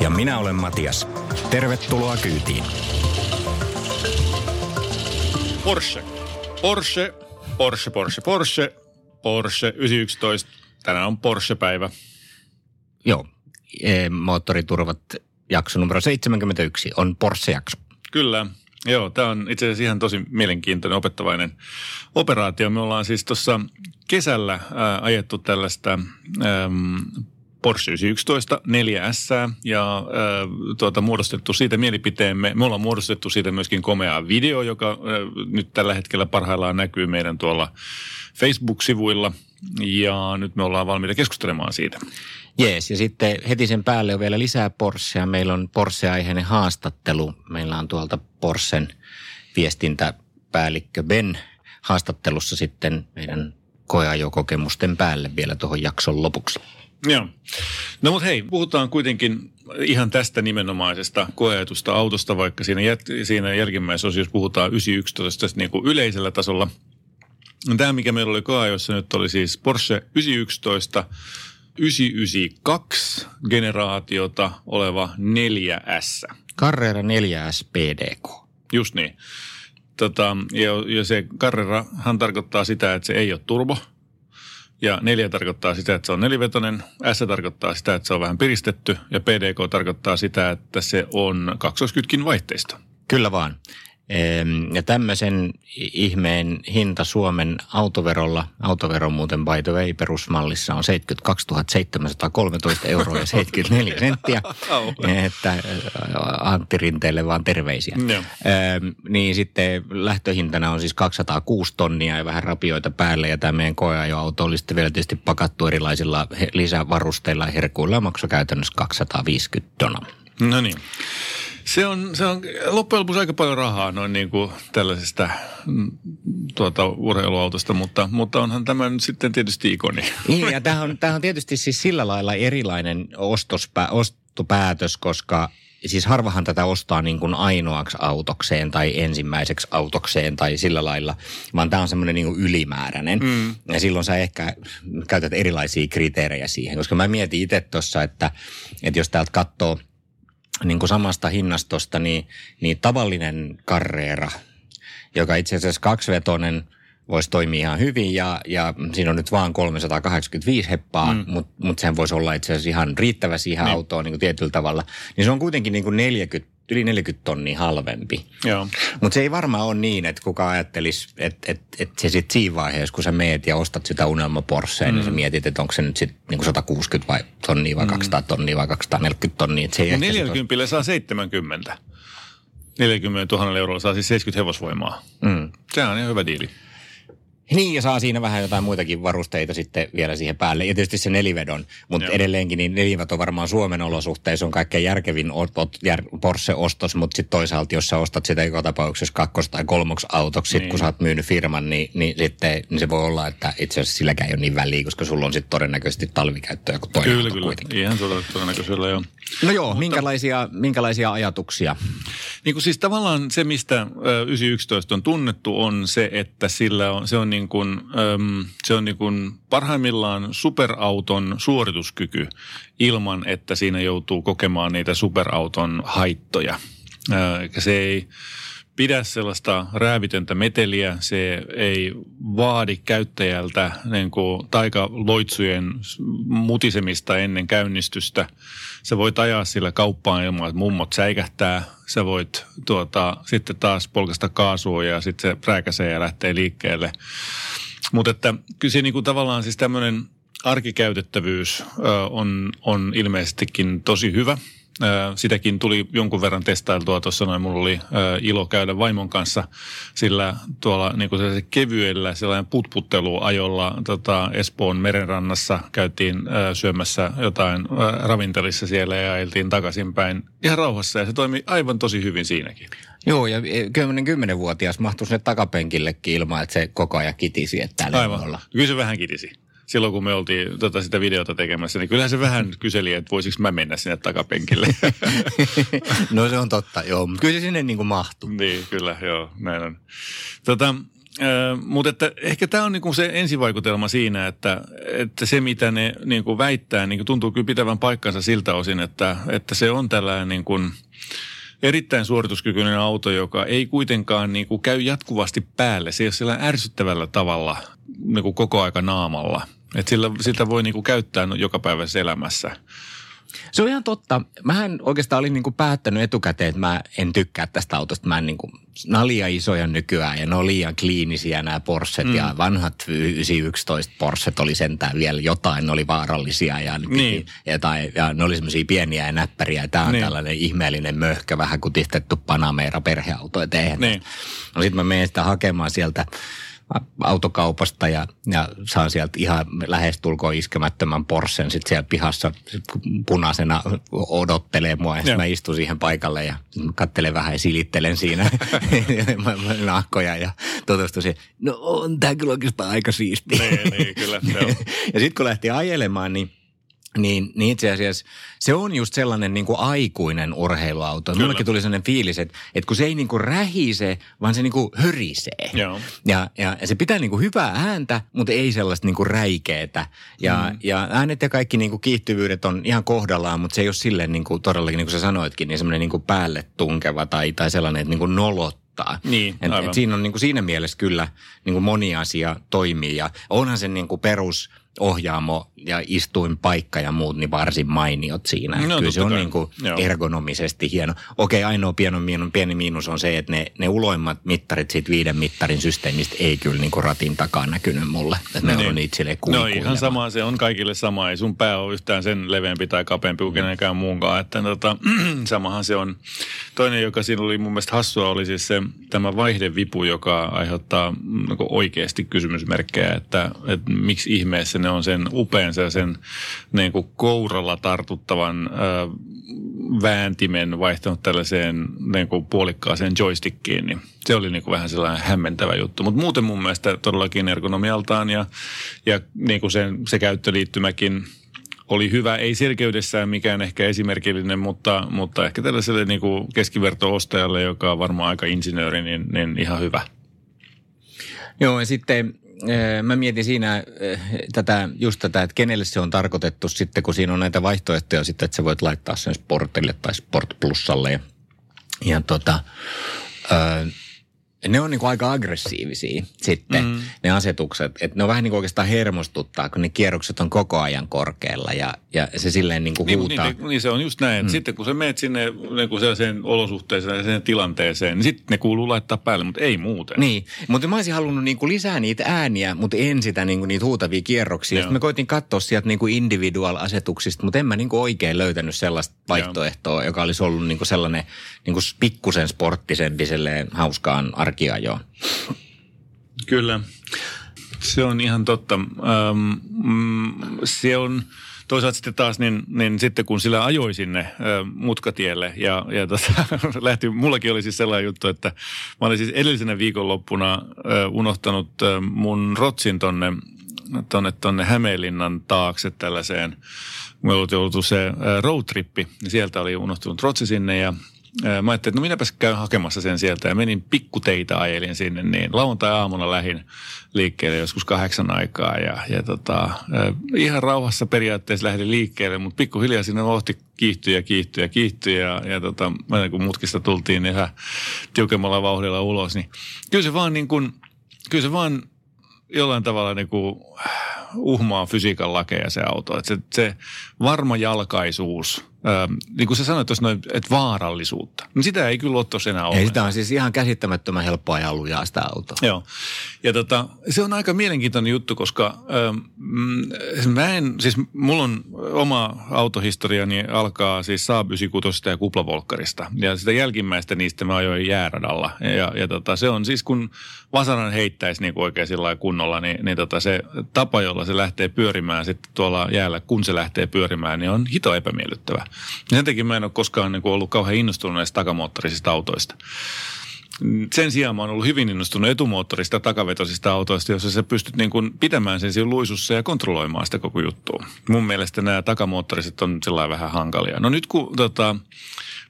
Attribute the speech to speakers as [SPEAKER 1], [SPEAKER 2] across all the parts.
[SPEAKER 1] Ja minä olen Matias. Tervetuloa kyytiin.
[SPEAKER 2] Porsche. Porsche, Porsche, Porsche, Porsche, Porsche 911. Tänään on Porsche-päivä.
[SPEAKER 1] Joo, e, moottoriturvat jakso numero 71 on Porsche-jakso.
[SPEAKER 2] Kyllä, Joo, tämä on itse asiassa ihan tosi mielenkiintoinen opettavainen operaatio. Me ollaan siis tuossa kesällä ää, ajettu tällaista äm, Porsche 911 4S ja äh, tuota, muodostettu siitä mielipiteemme. Me ollaan muodostettu siitä myöskin komea video, joka äh, nyt tällä hetkellä parhaillaan näkyy meidän tuolla Facebook-sivuilla. Ja nyt me ollaan valmiita keskustelemaan siitä.
[SPEAKER 1] Jees, ja sitten heti sen päälle on vielä lisää Porschea. Meillä on Porsche-aiheinen haastattelu. Meillä on tuolta Porschen viestintäpäällikkö Ben haastattelussa sitten meidän koeajokokemusten päälle vielä tuohon jakson lopuksi.
[SPEAKER 2] Joo. No mutta hei, puhutaan kuitenkin ihan tästä nimenomaisesta koetusta autosta, vaikka siinä, jät- siinä jälkimmäisessä osiossa puhutaan 911 niin kuin yleisellä tasolla. Tämä, mikä meillä oli koeajossa nyt, oli siis Porsche 911 992 generaatiota oleva 4S.
[SPEAKER 1] Carrera 4S PDK.
[SPEAKER 2] Just niin. Tota, ja, ja se Carrerahan tarkoittaa sitä, että se ei ole turbo – ja neljä tarkoittaa sitä, että se on nelivetonen, S tarkoittaa sitä, että se on vähän piristetty ja PDK tarkoittaa sitä, että se on kaksoiskytkin vaihteisto.
[SPEAKER 1] Kyllä vaan. Ja tämmöisen ihmeen hinta Suomen autoverolla, autovero muuten by the way perusmallissa on 72 713 euroa ja 74 senttiä, että äh, Antti Rinteelle vaan terveisiä. No. Niin sitten lähtöhintana on siis 206 tonnia ja vähän rapioita päälle ja tämä meidän koeajoauto oli sitten vielä tietysti pakattu erilaisilla lisävarusteilla ja herkuilla ja maksoi käytännössä 250 tonaa.
[SPEAKER 2] No niin. Se on, se on loppujen lopuksi aika paljon rahaa noin niin kuin tällaisesta mm, tuota, urheiluautosta, mutta, mutta onhan tämä nyt sitten tietysti ikoni.
[SPEAKER 1] Niin, ja tämä on, tämä on tietysti siis sillä lailla erilainen ostospä, ostopäätös, koska siis harvahan tätä ostaa niin kuin ainoaksi autokseen tai ensimmäiseksi autokseen tai sillä lailla, vaan tämä on semmoinen niin ylimääräinen. Mm. Ja silloin sä ehkä käytät erilaisia kriteerejä siihen, koska mä mietin itse tuossa, että, että jos täältä katsoo – niin kuin samasta hinnastosta, niin, niin tavallinen Carrera, joka itse asiassa kaksivetoinen voisi toimia ihan hyvin ja, ja siinä on nyt vaan 385 heppaa, mm. mutta mut sen voisi olla itse asiassa ihan riittävä siihen niin. autoon niin kuin tietyllä tavalla. Niin se on kuitenkin niin kuin 40 yli 40 tonnia halvempi. Mutta se ei varmaan ole niin, että kuka ajattelisi, että et, et se sitten siinä vaiheessa, kun sä meet ja ostat sitä unelma Porschea, mm. niin sä mm. mietit, että onko se nyt sitten niinku 160 vai tonnia vai mm. 200 tonnia vai 240 tonnia. Et se
[SPEAKER 2] ei 40 sit saa 70. 40 000 eurolla saa siis 70 hevosvoimaa. Mm. Se on ihan hyvä diili.
[SPEAKER 1] Niin, ja saa siinä vähän jotain muitakin varusteita sitten vielä siihen päälle. Ja tietysti se nelivedon, mutta Joo. edelleenkin niin nelivedon varmaan Suomen olosuhteissa on kaikkein järkevin Porsche-ostos, mutta sitten toisaalta, jos sä ostat sitä joka tapauksessa kakkos- tai kolmoks autoksi, niin. kun sä oot myynyt firman, niin, niin sitten niin se voi olla, että itse asiassa silläkään ei ole niin väliä, koska sulla on sitten todennäköisesti talvikäyttöä kuin toinen
[SPEAKER 2] Kyllä, kyllä. Kuitenkin. Ihan todennäköisellä, joo.
[SPEAKER 1] No joo, mutta, minkälaisia, minkälaisia ajatuksia?
[SPEAKER 2] Niin kuin siis tavallaan se, mistä 911 on tunnettu, on se, että sillä on, se on niin kuin, se on niin kuin parhaimmillaan superauton suorituskyky ilman, että siinä joutuu kokemaan niitä superauton haittoja. Se ei pidä sellaista räävitöntä meteliä, se ei vaadi käyttäjältä niin kuin taikaloitsujen mutisemista ennen käynnistystä. Se voit ajaa sillä kauppaan ilman, että mummot säikähtää. Sä voit tuota, sitten taas polkasta kaasua ja sitten se rääkäsee ja lähtee liikkeelle. Mutta että kyllä se niin kuin tavallaan siis tämmöinen arkikäytettävyys on, on ilmeisestikin tosi hyvä – Sitäkin tuli jonkun verran testailtua tuossa noin. Mulla oli ilo käydä vaimon kanssa sillä tuolla niin kuin kevyellä sellainen putputteluajolla tota Espoon merenrannassa. Käytiin syömässä jotain ravintelissa siellä ja ajeltiin takaisinpäin ihan rauhassa ja se toimi aivan tosi hyvin siinäkin.
[SPEAKER 1] Joo, ja kymmenen kymmenenvuotias mahtui sinne takapenkillekin ilman, että se koko ajan kitisi, että täällä
[SPEAKER 2] Aivan. Olla. Kyllä se vähän kitisi silloin kun me oltiin tota, sitä videota tekemässä, niin kyllähän se vähän kyseli, että voisiko mä mennä sinne takapenkille.
[SPEAKER 1] no se on totta, joo, mutta kyllä se sinne niin kuin mahtuu.
[SPEAKER 2] Niin, kyllä, joo, näin on. Tota, äh, mutta että ehkä tämä on niinku se ensivaikutelma siinä, että, että se mitä ne niinku väittää, niinku tuntuu kyllä pitävän paikkansa siltä osin, että, että se on tällainen niinku, erittäin suorituskykyinen auto, joka ei kuitenkaan niin kuin käy jatkuvasti päälle. Se ei ole siellä ärsyttävällä tavalla niin kuin koko aika naamalla. Et sillä, sitä voi niinku käyttää jokapäiväisessä elämässä.
[SPEAKER 1] Se on ihan totta. Mähän oikeastaan olin niinku päättänyt etukäteen, että mä en tykkää tästä autosta. Mä en niinku, nämä on liian isoja nykyään ja ne on liian kliinisiä nämä Porschet mm. ja vanhat 911 Porschet oli sentään vielä jotain, ne oli vaarallisia ja, niin. jotain, ja ne oli semmoisia pieniä ja näppäriä. Tämä on niin. tällainen ihmeellinen möhkä, vähän kutistettu Panamera perheauto. Niin. No sitten mä menen sitä hakemaan sieltä autokaupasta ja, ja saan sieltä ihan lähestulkoon iskemättömän Porschen sitten siellä pihassa punaisena odottelee mua ja mä istun siihen paikalle ja kattelen vähän ja silittelen siinä nahkoja ja tutustun siihen, no on tämä kyllä oikeastaan aika siisti.
[SPEAKER 2] Niin, niin kyllä.
[SPEAKER 1] ja sitten kun lähti ajelemaan, niin niin, niin itse asiassa se on just sellainen niin kuin aikuinen urheiluauto. Kyllä. Mullekin tuli sellainen fiilis, että, että kun se ei niin kuin rähise, vaan se niin kuin hörisee. Joo. Ja, ja, ja se pitää niin kuin hyvää ääntä, mutta ei sellaista niin kuin räikeetä. Ja, mm. ja äänet ja kaikki niin kuin kiihtyvyydet on ihan kohdallaan, mutta se ei ole silleen niin kuin todellakin, niin kuin sä sanoitkin, niin semmoinen niin kuin päälle tunkeva tai, tai sellainen, että niin kuin nolot
[SPEAKER 2] Niin,
[SPEAKER 1] et, et siinä on niin kuin siinä mielessä kyllä niin kuin moni asia toimii ja onhan se niin kuin perus ohjaamo ja istuinpaikka ja muut niin varsin mainiot siinä. No, Kyllä se on niin kuin ergonomisesti hieno. Okei, ainoa pieni, miinus, pieni miinus on se, että ne, ne uloimmat mittarit siitä viiden mittarin systeemistä ei kyllä niin kuin ratin takaa näkynyt mulle. Että ne niin. on niitä sille
[SPEAKER 2] No ihan sama, se on kaikille sama. Ei sun pää ole yhtään sen leveämpi tai kapeampi kuin kenenkään muunkaan. Että tota, samahan se on. Toinen, joka siinä oli mun mielestä hassua, oli siis se, tämä vaihdevipu, joka aiheuttaa niin oikeasti kysymysmerkkejä, että, että miksi ihmeessä ne on sen upean sen niin kuin kouralla tartuttavan ö, vääntimen vaihtanut tällaiseen niin kuin puolikkaaseen joystickiin, niin se oli niin kuin vähän sellainen hämmentävä juttu. Mutta muuten mun mielestä todellakin ergonomialtaan ja, ja niin kuin sen, se käyttöliittymäkin oli hyvä. Ei selkeydessään mikään ehkä esimerkillinen, mutta, mutta ehkä tällaiselle niin kuin keskiverto-ostajalle, joka on varmaan aika insinööri, niin, niin ihan hyvä.
[SPEAKER 1] Joo, ja sitten mä mietin siinä tätä, just tätä, että kenelle se on tarkoitettu sitten, kun siinä on näitä vaihtoehtoja sitten, että sä voit laittaa sen Sportille tai Sport Plusalle. Ja, ja tota, ne on niin kuin aika aggressiivisia sitten, mm. ne asetukset. Että ne on vähän niin kuin oikeastaan hermostuttaa, kun ne kierrokset on koko ajan korkealla ja, ja se silleen niin kuin niin, huutaa.
[SPEAKER 2] Niin, niin, niin se on just näin. Mm. Sitten kun sä meet sinne niin kuin sellaiseen olosuhteeseen ja sen tilanteeseen, niin sitten ne kuuluu laittaa päälle, mutta ei muuten.
[SPEAKER 1] Niin, mutta mä olisin halunnut niin kuin lisää niitä ääniä, mutta en sitä niin kuin niitä huutavia kierroksia. Sitten me koitin katsoa sieltä niin kuin individual-asetuksista, mutta en mä niin kuin oikein löytänyt sellaista vaihtoehtoa, Joo. joka olisi ollut niin kuin sellainen niin kuin pikkusen sporttisempi hauskaan arkiajoon.
[SPEAKER 2] Kyllä, se on ihan totta. Ähm, se on toisaalta sitten taas, niin, niin sitten kun sillä ajoi sinne äh, mutkatielle ja, ja tota, lähti, mullakin oli siis sellainen juttu, että mä olin siis edellisenä viikonloppuna äh, unohtanut äh, mun rotsin tonne, tonne, tonne Hämeenlinnan taakse tällaiseen, me oli ollut se roadtrippi, niin sieltä oli unohtunut rotsi sinne ja Mä ajattelin, että no minäpäs käyn hakemassa sen sieltä. Ja menin pikkuteitä ajelin sinne, niin lauantai-aamuna lähin liikkeelle joskus kahdeksan aikaa. Ja, ja tota, ihan rauhassa periaatteessa lähdin liikkeelle, mutta pikkuhiljaa sinne vauhti kiihtyi ja kiihtyi ja kiihtyi. Ja, ja tota, kun mutkista tultiin niin ihan tiukemmalla vauhdilla ulos, niin kyllä se vaan niin kuin, kyllä se vaan jollain tavalla niin kuin uhmaa fysiikan lakeja se auto. Että se, se varma jalkaisuus – ähm, niin kuin sä sanoit tuossa noin, että vaarallisuutta. Niin sitä ei kyllä ole tuossa enää ole.
[SPEAKER 1] Ei sitä on siis ihan käsittämättömän helppoa ajaa lujaa sitä autoa.
[SPEAKER 2] Joo. Ja tota, se on aika mielenkiintoinen juttu, koska ähm, mä en, siis mulla on oma autohistoriani alkaa siis Saab 96 ja Kuplavolkkarista. Ja sitä jälkimmäistä niistä mä ajoin jääradalla. Ja, ja tota, se on siis kun vasaran heittäisi niin kuin oikein sillä kunnolla, niin, niin tota se tapa, jolla se lähtee pyörimään sitten tuolla jäällä, kun se lähtee pyörimään, niin on hito epämiellyttävä. Sen takia mä en ole koskaan niin kuin ollut kauhean innostunut näistä takamoottorisista autoista. Sen sijaan mä oon ollut hyvin innostunut etumoottorista takavetoisista autoista, jossa sä pystyt niin kuin pitämään sen siinä luisussa ja kontrolloimaan sitä koko juttua. Mun mielestä nämä takamoottoriset on sellainen vähän hankalia. No nyt kun tota,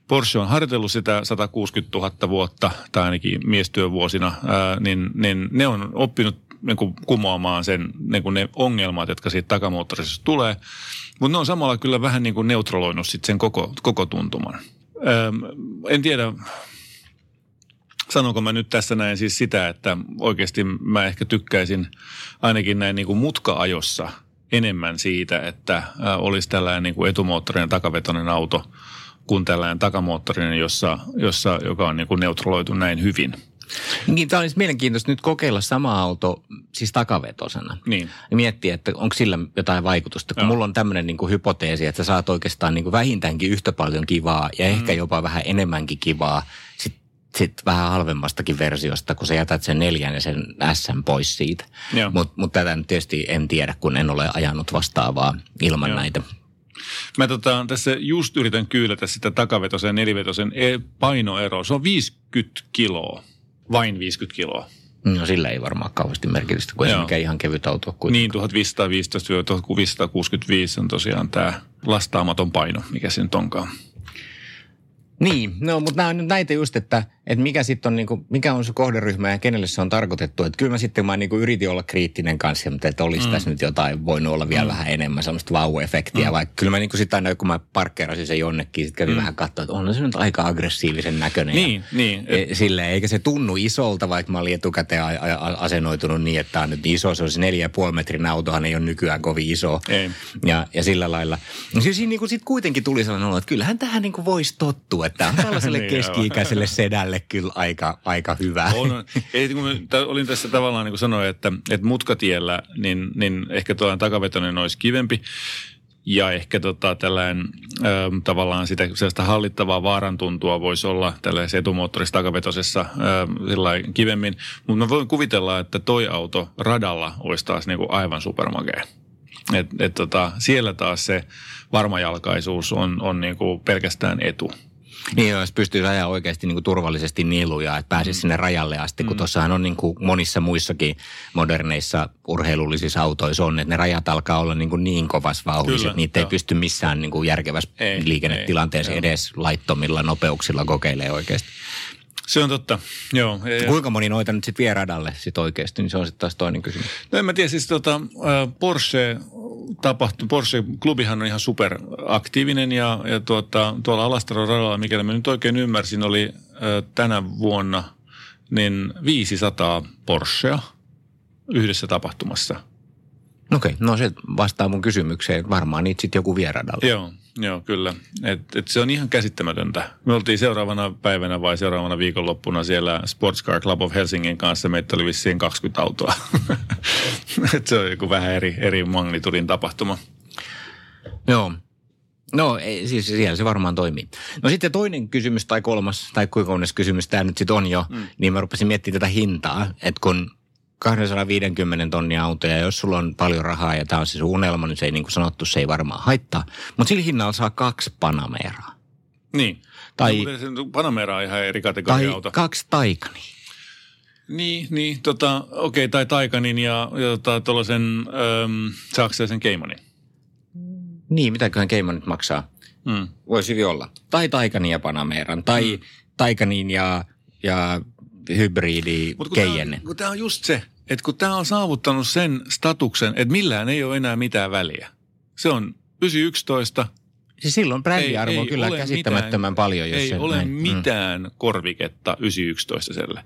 [SPEAKER 2] Porsche on harjoitellut sitä 160 000 vuotta, tai ainakin miestyövuosina, ää, niin, niin ne on oppinut niin kuin kumoamaan sen, niin kuin ne ongelmat, jotka siitä takamoottorisesta tulee. Mutta ne on samalla kyllä vähän niin kuin neutraloinut sit sen koko, koko tuntuman. Ää, en tiedä, sanonko mä nyt tässä näin siis sitä, että oikeasti mä ehkä tykkäisin ainakin näin niin kuin mutka-ajossa enemmän siitä, että olisi tällainen niin kuin etumoottorinen takavetoinen auto kuin tällainen takamoottorinen, jossa, jossa, joka on niin kuin neutraloitu näin hyvin.
[SPEAKER 1] Niin, tämä olisi mielenkiintoista nyt kokeilla sama auto siis takavetosena.
[SPEAKER 2] Niin.
[SPEAKER 1] Ja miettiä, että onko sillä jotain vaikutusta. Kun
[SPEAKER 2] Joo.
[SPEAKER 1] mulla on tämmöinen niin kuin hypoteesi, että sä saat oikeastaan niin kuin vähintäänkin yhtä paljon kivaa ja
[SPEAKER 2] Mm.
[SPEAKER 1] ehkä jopa vähän enemmänkin kivaa sit, sit vähän halvemmastakin versiosta, kun sä jätät sen neljän ja sen S pois siitä. Mutta mut tätä nyt tietysti en tiedä, kun en ole ajanut vastaavaa ilman
[SPEAKER 2] Joo.
[SPEAKER 1] näitä.
[SPEAKER 2] Mä tota, tässä just yritän kyylätä sitä takavetosen ja nelivetosen e- painoeroa. Se on 50 kiloa. Vain 50 kiloa.
[SPEAKER 1] No sillä ei varmaan kauheasti merkitystä, kun ei
[SPEAKER 2] Joo.
[SPEAKER 1] mikään ihan kevyt auto kuitenkaan.
[SPEAKER 2] Niin, 1515-1565 on tosiaan tämä lastaamaton paino, mikä se nyt onkaan.
[SPEAKER 1] Niin, no mutta nämä on nyt näitä just, että, että mikä sitten on, niinku, mikä on se kohderyhmä ja kenelle se on tarkoitettu. Että kyllä mä sitten mä niinku yritin olla kriittinen kanssa, mutta että olisi mm. tässä nyt jotain voinut olla vielä mm. vähän enemmän semmoista vau-efektiä. Mm. Vaikka kyllä mä niinku sitten aina, kun mä parkkeerasin sen jonnekin, sitten kävin mm. vähän katsoa, että on se nyt aika aggressiivisen näköinen.
[SPEAKER 2] Niin, niin.
[SPEAKER 1] Ja, e, silleen, eikä se tunnu isolta, vaikka mä olin etukäteen a- a- asennoitunut niin, että tämä on nyt iso. Se on se neljä ja puoli metrin autohan ei ole nykyään kovin iso.
[SPEAKER 2] Ei.
[SPEAKER 1] Ja, ja sillä lailla. No siis niin sitten kuitenkin tuli sellainen olo, että kyllähän tähän niin voisi tottua, että on tällaiselle
[SPEAKER 2] Niin,
[SPEAKER 1] keski-ikäiselle sedälle kyllä aika, aika hyvä.
[SPEAKER 2] On. Ei, kun mä olin tässä tavallaan niin kuin sanoin, että, että mutkatiellä, niin, niin ehkä tuollainen takavetoinen olisi kivempi. Ja ehkä tota, tällainen ö, tavallaan sitä sellaista hallittavaa vaarantuntua voisi olla tällaisessa etumoottorissa takavetosessa ö, sillai kivemmin. Mutta mä voin kuvitella, että toi auto radalla olisi taas niinku aivan supermakea. Et, et tota, siellä taas se varmajalkaisuus on, on niinku pelkästään etu.
[SPEAKER 1] Niin jos pystyy ajaa oikeasti niin kuin turvallisesti niiluja, että pääsisi mm. sinne rajalle asti, kun tuossahan on niin kuin monissa muissakin moderneissa urheilullisissa autoissa on, että ne rajat alkaa olla niin, kuin niin kovassa vauhdissa, että niitä ei
[SPEAKER 2] joo.
[SPEAKER 1] pysty missään niin kuin järkevässä
[SPEAKER 2] Ei,
[SPEAKER 1] liikennetilanteessa
[SPEAKER 2] ei,
[SPEAKER 1] edes laittomilla nopeuksilla kokeilee oikeasti.
[SPEAKER 2] Se on totta, joo. Ja-
[SPEAKER 1] Kuinka moni noita nyt sitten vie radalle sit oikeasti, niin se on sitten taas toinen kysymys.
[SPEAKER 2] No en mä tiedä, siis tota, Porsche tapahtui, Porsche-klubihan on ihan superaktiivinen ja, ja tuota, tuolla Alastaron radalla, mikäli mä nyt oikein ymmärsin, oli tänä vuonna niin 500 Porschea yhdessä tapahtumassa.
[SPEAKER 1] Okei, no se vastaa mun kysymykseen. Varmaan niitä sitten joku vie radalle.
[SPEAKER 2] Joo, joo kyllä. Et, et se on ihan käsittämätöntä. Me oltiin seuraavana päivänä vai seuraavana viikonloppuna siellä Sports Car Club of Helsingin kanssa. Meitä oli vissiin 20 autoa. et se on joku vähän eri, eri magnitudin tapahtuma.
[SPEAKER 1] Joo. No ei, siis siellä se varmaan toimii. No sitten toinen kysymys tai kolmas tai kuinka kysymys tämä nyt sitten on jo, mm. niin mä rupesin miettimään tätä hintaa, että kun 250 tonnia autoja, jos sulla on paljon rahaa ja tämä on sun unelma, niin se ei niin kuin sanottu, se ei varmaan haittaa. Mutta sillä hinnalla saa kaksi Panameraa.
[SPEAKER 2] Niin.
[SPEAKER 1] Tai-
[SPEAKER 2] no, Panamera on ihan eri kategoria
[SPEAKER 1] Tai
[SPEAKER 2] auto.
[SPEAKER 1] kaksi Taikani.
[SPEAKER 2] Niin, niin tota, okei, okay, tai Taikanin ja, ja tota, tuollaisen ähm, saksaisen Keimanin.
[SPEAKER 1] Niin, mitäköhän Keima nyt maksaa?
[SPEAKER 2] Mm.
[SPEAKER 1] Voisi hyvin olla. Tai Taikanin ja Panameran. Tai mm. Taikanin ja, ja hybridi Keijenne.
[SPEAKER 2] kun tämä on just se, että kun tämä on saavuttanut sen statuksen, että millään ei ole enää mitään väliä. Se on 911.
[SPEAKER 1] Siis silloin brändiarvo
[SPEAKER 2] ei,
[SPEAKER 1] on kyllä käsittämättömän
[SPEAKER 2] mitään,
[SPEAKER 1] paljon. Jos
[SPEAKER 2] Ei ole
[SPEAKER 1] näin. Mm.
[SPEAKER 2] mitään korviketta 911 selle.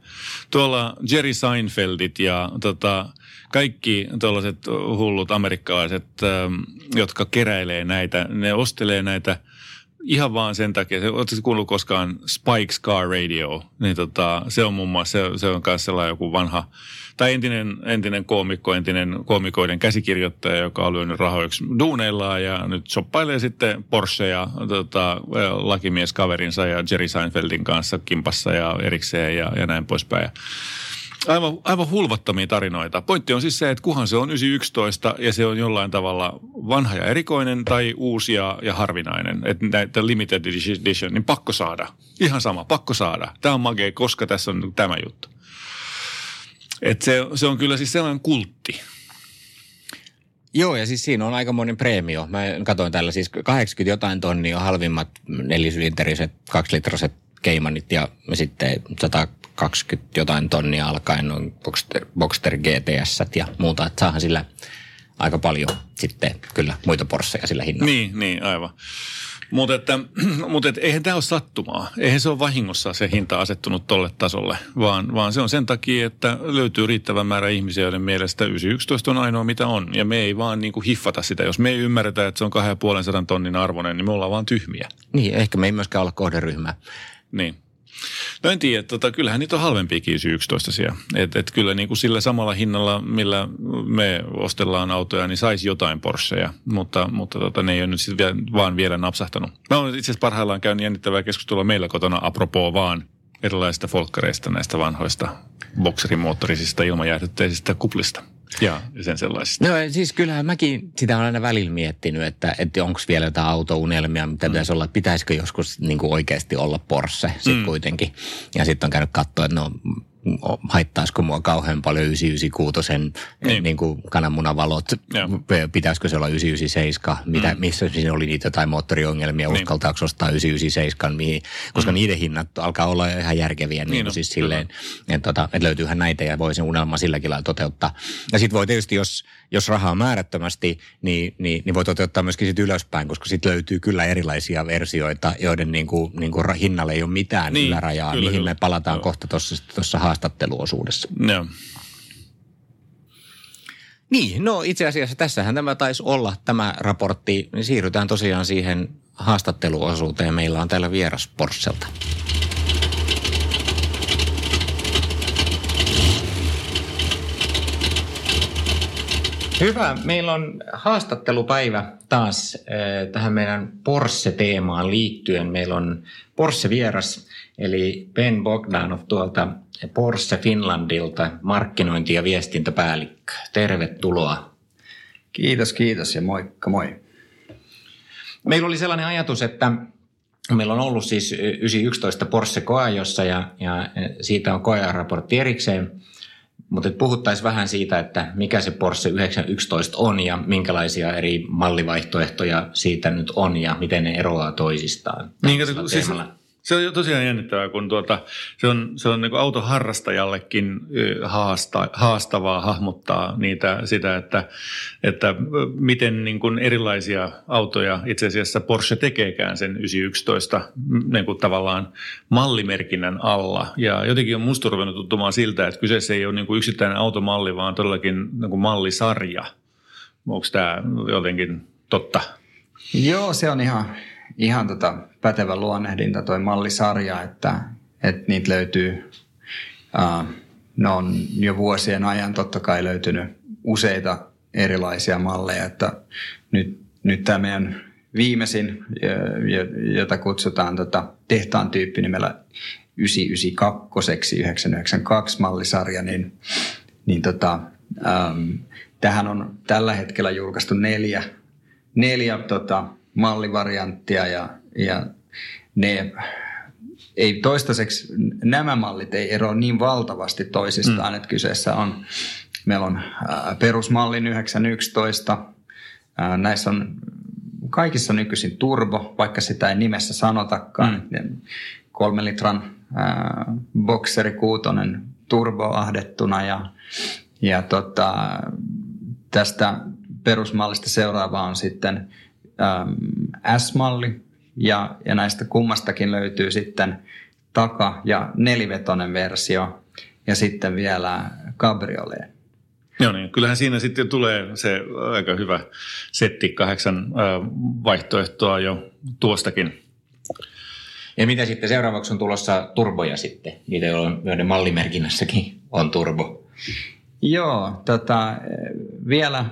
[SPEAKER 2] Tuolla Jerry Seinfeldit ja tota, kaikki tuollaiset hullut amerikkalaiset, ähm, jotka keräilee näitä, ne ostelee näitä ihan vaan sen takia, oletko kuullut koskaan Spike's Car Radio, niin tota, se on muun muassa, se, se on myös sellainen joku vanha, tai entinen, entinen koomikko, entinen koomikoiden käsikirjoittaja, joka on lyönyt rahoiksi duuneillaan ja nyt soppailee sitten Porsche ja tota, lakimies kaverinsa ja Jerry Seinfeldin kanssa kimpassa ja erikseen ja, ja näin poispäin. Aivan, aivan hulvattomia tarinoita. Pointti on siis se, että kuhan se on 911 ja se on jollain tavalla vanha ja erikoinen tai uusi ja, ja harvinainen. Että näitä limited edition, niin pakko saada. Ihan sama, pakko saada. Tämä on magea, koska tässä on tämä juttu. Et se, se on kyllä siis sellainen kultti.
[SPEAKER 1] Joo, ja siis siinä on aikamoinen preemio. Mä katsoin tällä siis 80 jotain tonnia halvimmat nelisylinteriset, kaksilitraset keimanit ja sitten 120 jotain tonnia alkaen noin Boxster, Boxster GTS ja muuta. Että saahan sillä aika paljon sitten kyllä muita Porscheja sillä hinnalla.
[SPEAKER 2] Niin, niin aivan. Mutta että, mut et, eihän tämä ole sattumaa. Eihän se ole vahingossa se hinta asettunut tolle tasolle, vaan, vaan se on sen takia, että löytyy riittävän määrä ihmisiä, joiden mielestä 911 on ainoa mitä on. Ja me ei vaan niinku hiffata sitä. Jos me ei ymmärretä, että se on 250 tonnin arvoinen, niin me ollaan vaan tyhmiä.
[SPEAKER 1] Niin, ehkä me ei myöskään olla kohderyhmä.
[SPEAKER 2] Niin. No en tiedä, tota, kyllähän niitä on halvempiakin 11 Et, et kyllä niin kuin sillä samalla hinnalla, millä me ostellaan autoja, niin saisi jotain Porscheja, mutta, mutta tota, ne ei ole nyt sit vielä, vaan vielä napsahtanut. Mä olen itse asiassa parhaillaan käynyt jännittävää keskustelua meillä kotona apropos vaan erilaisista folkkareista, näistä vanhoista bokserimoottorisista ilmajäähdytteisistä kuplista ja sen sellaisista.
[SPEAKER 1] No siis kyllähän mäkin sitä olen aina välillä miettinyt, että, että onko vielä jotain autounelmia, mitä mm. pitäisi olla, että pitäisikö joskus niin kuin oikeasti olla Porsche sitten mm. kuitenkin. Ja sitten on käynyt katsoa, että no haittaisiko mua kauhean paljon 996 niin. niin kuin kananmunavalot, Joo. pitäisikö se olla 997, mitä, mm. missä siinä oli niitä jotain moottoriongelmia, niin. uskaltaako ostaa 997, mihin, koska mm. niiden hinnat alkaa olla ihan järkeviä, niin, niin no, siis silleen, että, tota, että löytyyhän näitä ja voi sen unelma silläkin lailla toteuttaa. Ja sitten voi tietysti, jos, jos rahaa määrättömästi, niin, niin, niin voi toteuttaa myöskin sit ylöspäin, koska sitten löytyy kyllä erilaisia versioita, joiden niin kuin, niin kuin hinnalle ei ole mitään niin, ylärajaa, kyllä, mihin kyllä. me palataan Joo. kohta tuossa haastatteluosuudessa.
[SPEAKER 2] No.
[SPEAKER 1] Niin, no itse asiassa tässähän tämä taisi olla tämä raportti. Niin siirrytään tosiaan siihen haastatteluosuuteen. Meillä on täällä vieras Porselta. Hyvä. Meillä on haastattelupäivä taas äh, tähän meidän Porsche-teemaan liittyen. Meillä on Porsche-vieras, eli Ben Bogdanov tuolta Porsche Finlandilta, markkinointi- ja viestintäpäällikkö. Tervetuloa.
[SPEAKER 3] Kiitos, kiitos ja moikka moi.
[SPEAKER 1] Meillä oli sellainen ajatus, että meillä on ollut siis 911 Porsche koajossa ja, ja siitä on koearaportti erikseen – mutta puhuttaisiin vähän siitä, että mikä se Porsche 911 on ja minkälaisia eri mallivaihtoehtoja siitä nyt on ja miten ne eroaa toisistaan.
[SPEAKER 2] Niin, siis, se on tosiaan jännittävää, kun tuota, se on, se on niin autoharrastajallekin haasta, haastavaa hahmottaa niitä, sitä, että, että miten niin kuin erilaisia autoja itse asiassa Porsche tekeekään sen 911 niin kuin tavallaan mallimerkinnän alla. Ja jotenkin on musta ruvennut tuttumaan siltä, että kyseessä ei ole niin kuin yksittäinen automalli, vaan todellakin niin kuin mallisarja. Onko tämä jotenkin totta?
[SPEAKER 3] Joo, se on ihan ihan tota pätevä luonnehdinta toi mallisarja, että, että niitä löytyy, uh, ne on jo vuosien ajan totta kai löytynyt useita erilaisia malleja, että nyt, nyt tämä meidän viimeisin, jota kutsutaan tota tehtaan tyyppi nimellä 992 992 mallisarja, niin, niin tota, um, tähän on tällä hetkellä julkaistu neljä, neljä tota, mallivarianttia ja, ja ne ei toistaiseksi, nämä mallit ei eroa niin valtavasti toisistaan, mm. että kyseessä on, meillä on ää, perusmalli 911, ää, näissä on kaikissa nykyisin turbo, vaikka sitä ei nimessä sanotakaan, mm. kolme litran ää, bokseri kuutonen turbo ahdettuna ja, ja tota, tästä perusmallista seuraava on sitten S-malli ja, ja näistä kummastakin löytyy sitten taka- ja nelivetonen versio ja sitten vielä cabriolet.
[SPEAKER 2] Joo niin, kyllähän siinä sitten tulee se aika hyvä setti kahdeksan vaihtoehtoa jo tuostakin.
[SPEAKER 1] Ja mitä sitten seuraavaksi on tulossa turboja sitten, niitä joiden mallimerkinnässäkin on turbo?
[SPEAKER 3] Joo, tota, vielä,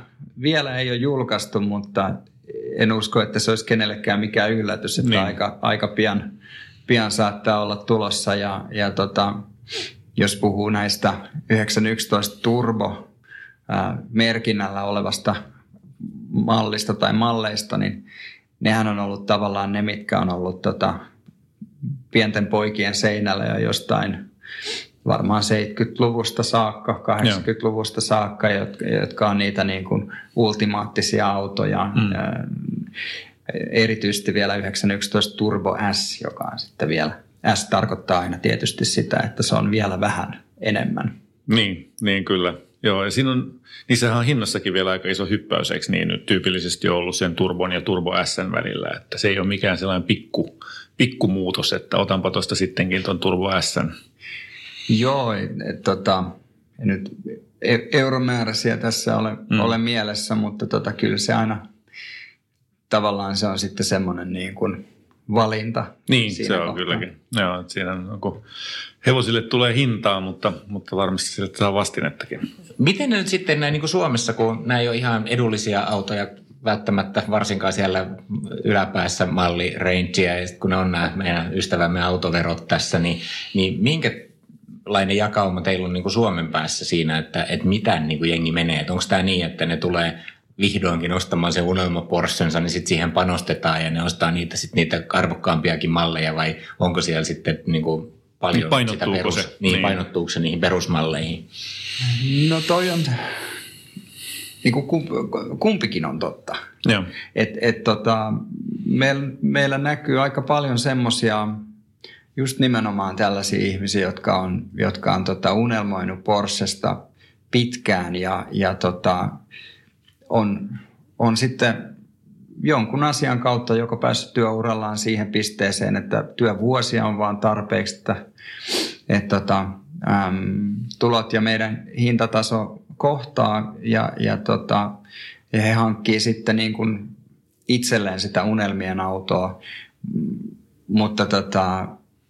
[SPEAKER 3] vielä ei ole julkaistu, mutta en usko, että se olisi kenellekään mikään yllätys, että niin. aika, aika pian, pian saattaa olla tulossa. Ja, ja tota, jos puhuu näistä 911 Turbo ää, merkinnällä olevasta mallista tai malleista, niin nehän on ollut tavallaan ne, mitkä on ollut tota, pienten poikien seinällä jo jostain varmaan 70-luvusta saakka, 80-luvusta saakka, jotka, jotka on niitä niin kuin ultimaattisia autoja. Mm. Erityisesti vielä 911 Turbo S, joka on sitten vielä, S tarkoittaa aina tietysti sitä, että se on vielä vähän enemmän.
[SPEAKER 2] Niin, niin kyllä. Joo, ja siinä on, niissähän on hinnassakin vielä aika iso hyppäys, eikö niin nyt tyypillisesti ollut sen Turbon ja Turbo Sn välillä, että se ei ole mikään sellainen pikku, pikkumuutos, että otanpa tuosta sittenkin tuon Turbo Sn.
[SPEAKER 3] Joo, et, et, tota, nyt e- euromääräisiä tässä ole, mm. ole mielessä, mutta tota, kyllä se aina tavallaan se on sitten semmoinen niin kuin valinta.
[SPEAKER 2] Niin, se on kylläkin. Joo, siinä on, kun hevosille tulee hintaa, mutta, mutta varmasti sille saa vastinettakin.
[SPEAKER 1] Miten nyt sitten näin niin kuin Suomessa, kun nämä ei ole ihan edullisia autoja välttämättä varsinkaan siellä yläpäässä malli rangea, ja kun ne on nämä meidän ystävämme autoverot tässä, niin, niin minkälainen jakauma teillä on niin kuin Suomen päässä siinä, että, että mitä niin kuin jengi menee? onko tämä niin, että ne tulee vihdoinkin ostamaan sen unelma Porschensa, niin sitten siihen panostetaan ja ne ostaa niitä, sit niitä arvokkaampiakin malleja vai onko siellä sitten niin kuin paljon
[SPEAKER 2] niin sitä perus, se?
[SPEAKER 1] Niin, niin. painottuuko se niihin perusmalleihin?
[SPEAKER 3] No toi on, niin kuin kumpikin on totta. Et, et tota, meillä, meillä näkyy aika paljon semmoisia just nimenomaan tällaisia ihmisiä, jotka on, jotka on tota unelmoinut Porschesta pitkään ja, ja tota, on, on sitten jonkun asian kautta joko päässyt työurallaan siihen pisteeseen, että työvuosia on vaan tarpeeksi, että, että tota, äm, tulot ja meidän hintataso kohtaa ja, ja, tota, ja he hankkii sitten niin kuin itselleen sitä unelmien autoa, mutta tota,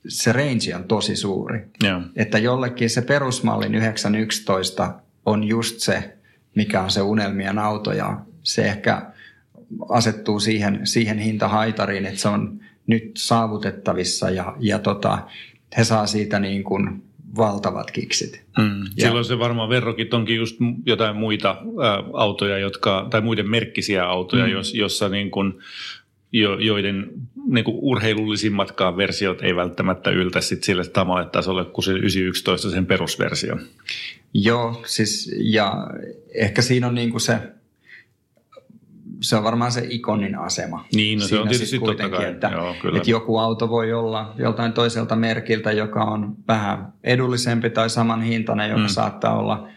[SPEAKER 3] se range on tosi suuri.
[SPEAKER 2] Yeah.
[SPEAKER 3] Että jollekin se perusmallin 911 on just se, mikä on se unelmien auto ja se ehkä asettuu siihen, siihen hintahaitariin, että se on nyt saavutettavissa ja, ja tota, he saa siitä niin kuin valtavat kiksit.
[SPEAKER 2] Mm. Ja, Silloin se varmaan verrokit onkin just jotain muita ä, autoja, jotka, tai muiden merkkisiä autoja, mm. jos, jossa niin kuin, jo, joiden niin kuin urheilullisimmatkaan versiot ei välttämättä yltä sit sille samalle tasolle kuin se 911 sen perusversio.
[SPEAKER 3] Joo, siis ja ehkä siinä on niin kuin se, se on varmaan se ikonin asema.
[SPEAKER 2] Niin, no se on tietysti totta kai.
[SPEAKER 3] Että,
[SPEAKER 2] Joo, kyllä.
[SPEAKER 3] että joku auto voi olla joltain toiselta merkiltä, joka on vähän edullisempi tai saman hintainen, joka mm. saattaa olla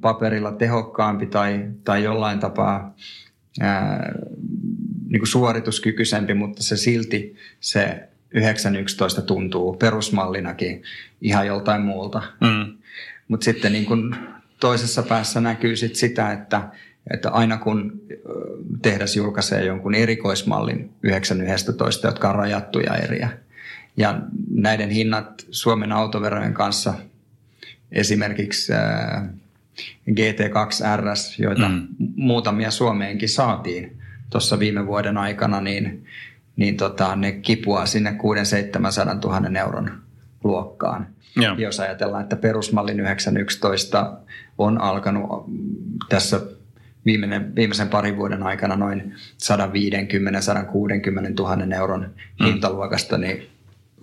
[SPEAKER 3] paperilla tehokkaampi tai, tai jollain tapaa ää, niin kuin suorituskykyisempi, mutta se silti se 911 tuntuu perusmallinakin ihan joltain muulta.
[SPEAKER 2] Mm.
[SPEAKER 3] Mutta sitten niin kuin toisessa päässä näkyy sit sitä, että, että aina kun tehdas julkaisee jonkun erikoismallin 911, jotka on rajattuja eriä, ja näiden hinnat Suomen autoverojen kanssa esimerkiksi GT2 RS, joita mm. muutamia Suomeenkin saatiin tuossa viime vuoden aikana, niin, niin tota, ne kipuaa sinne 600 000 euron luokkaan.
[SPEAKER 2] Ja.
[SPEAKER 3] Jos ajatellaan, että perusmallin 911 on alkanut tässä viimeinen, viimeisen parin vuoden aikana noin 150-160 000 euron mm. hintaluokasta, niin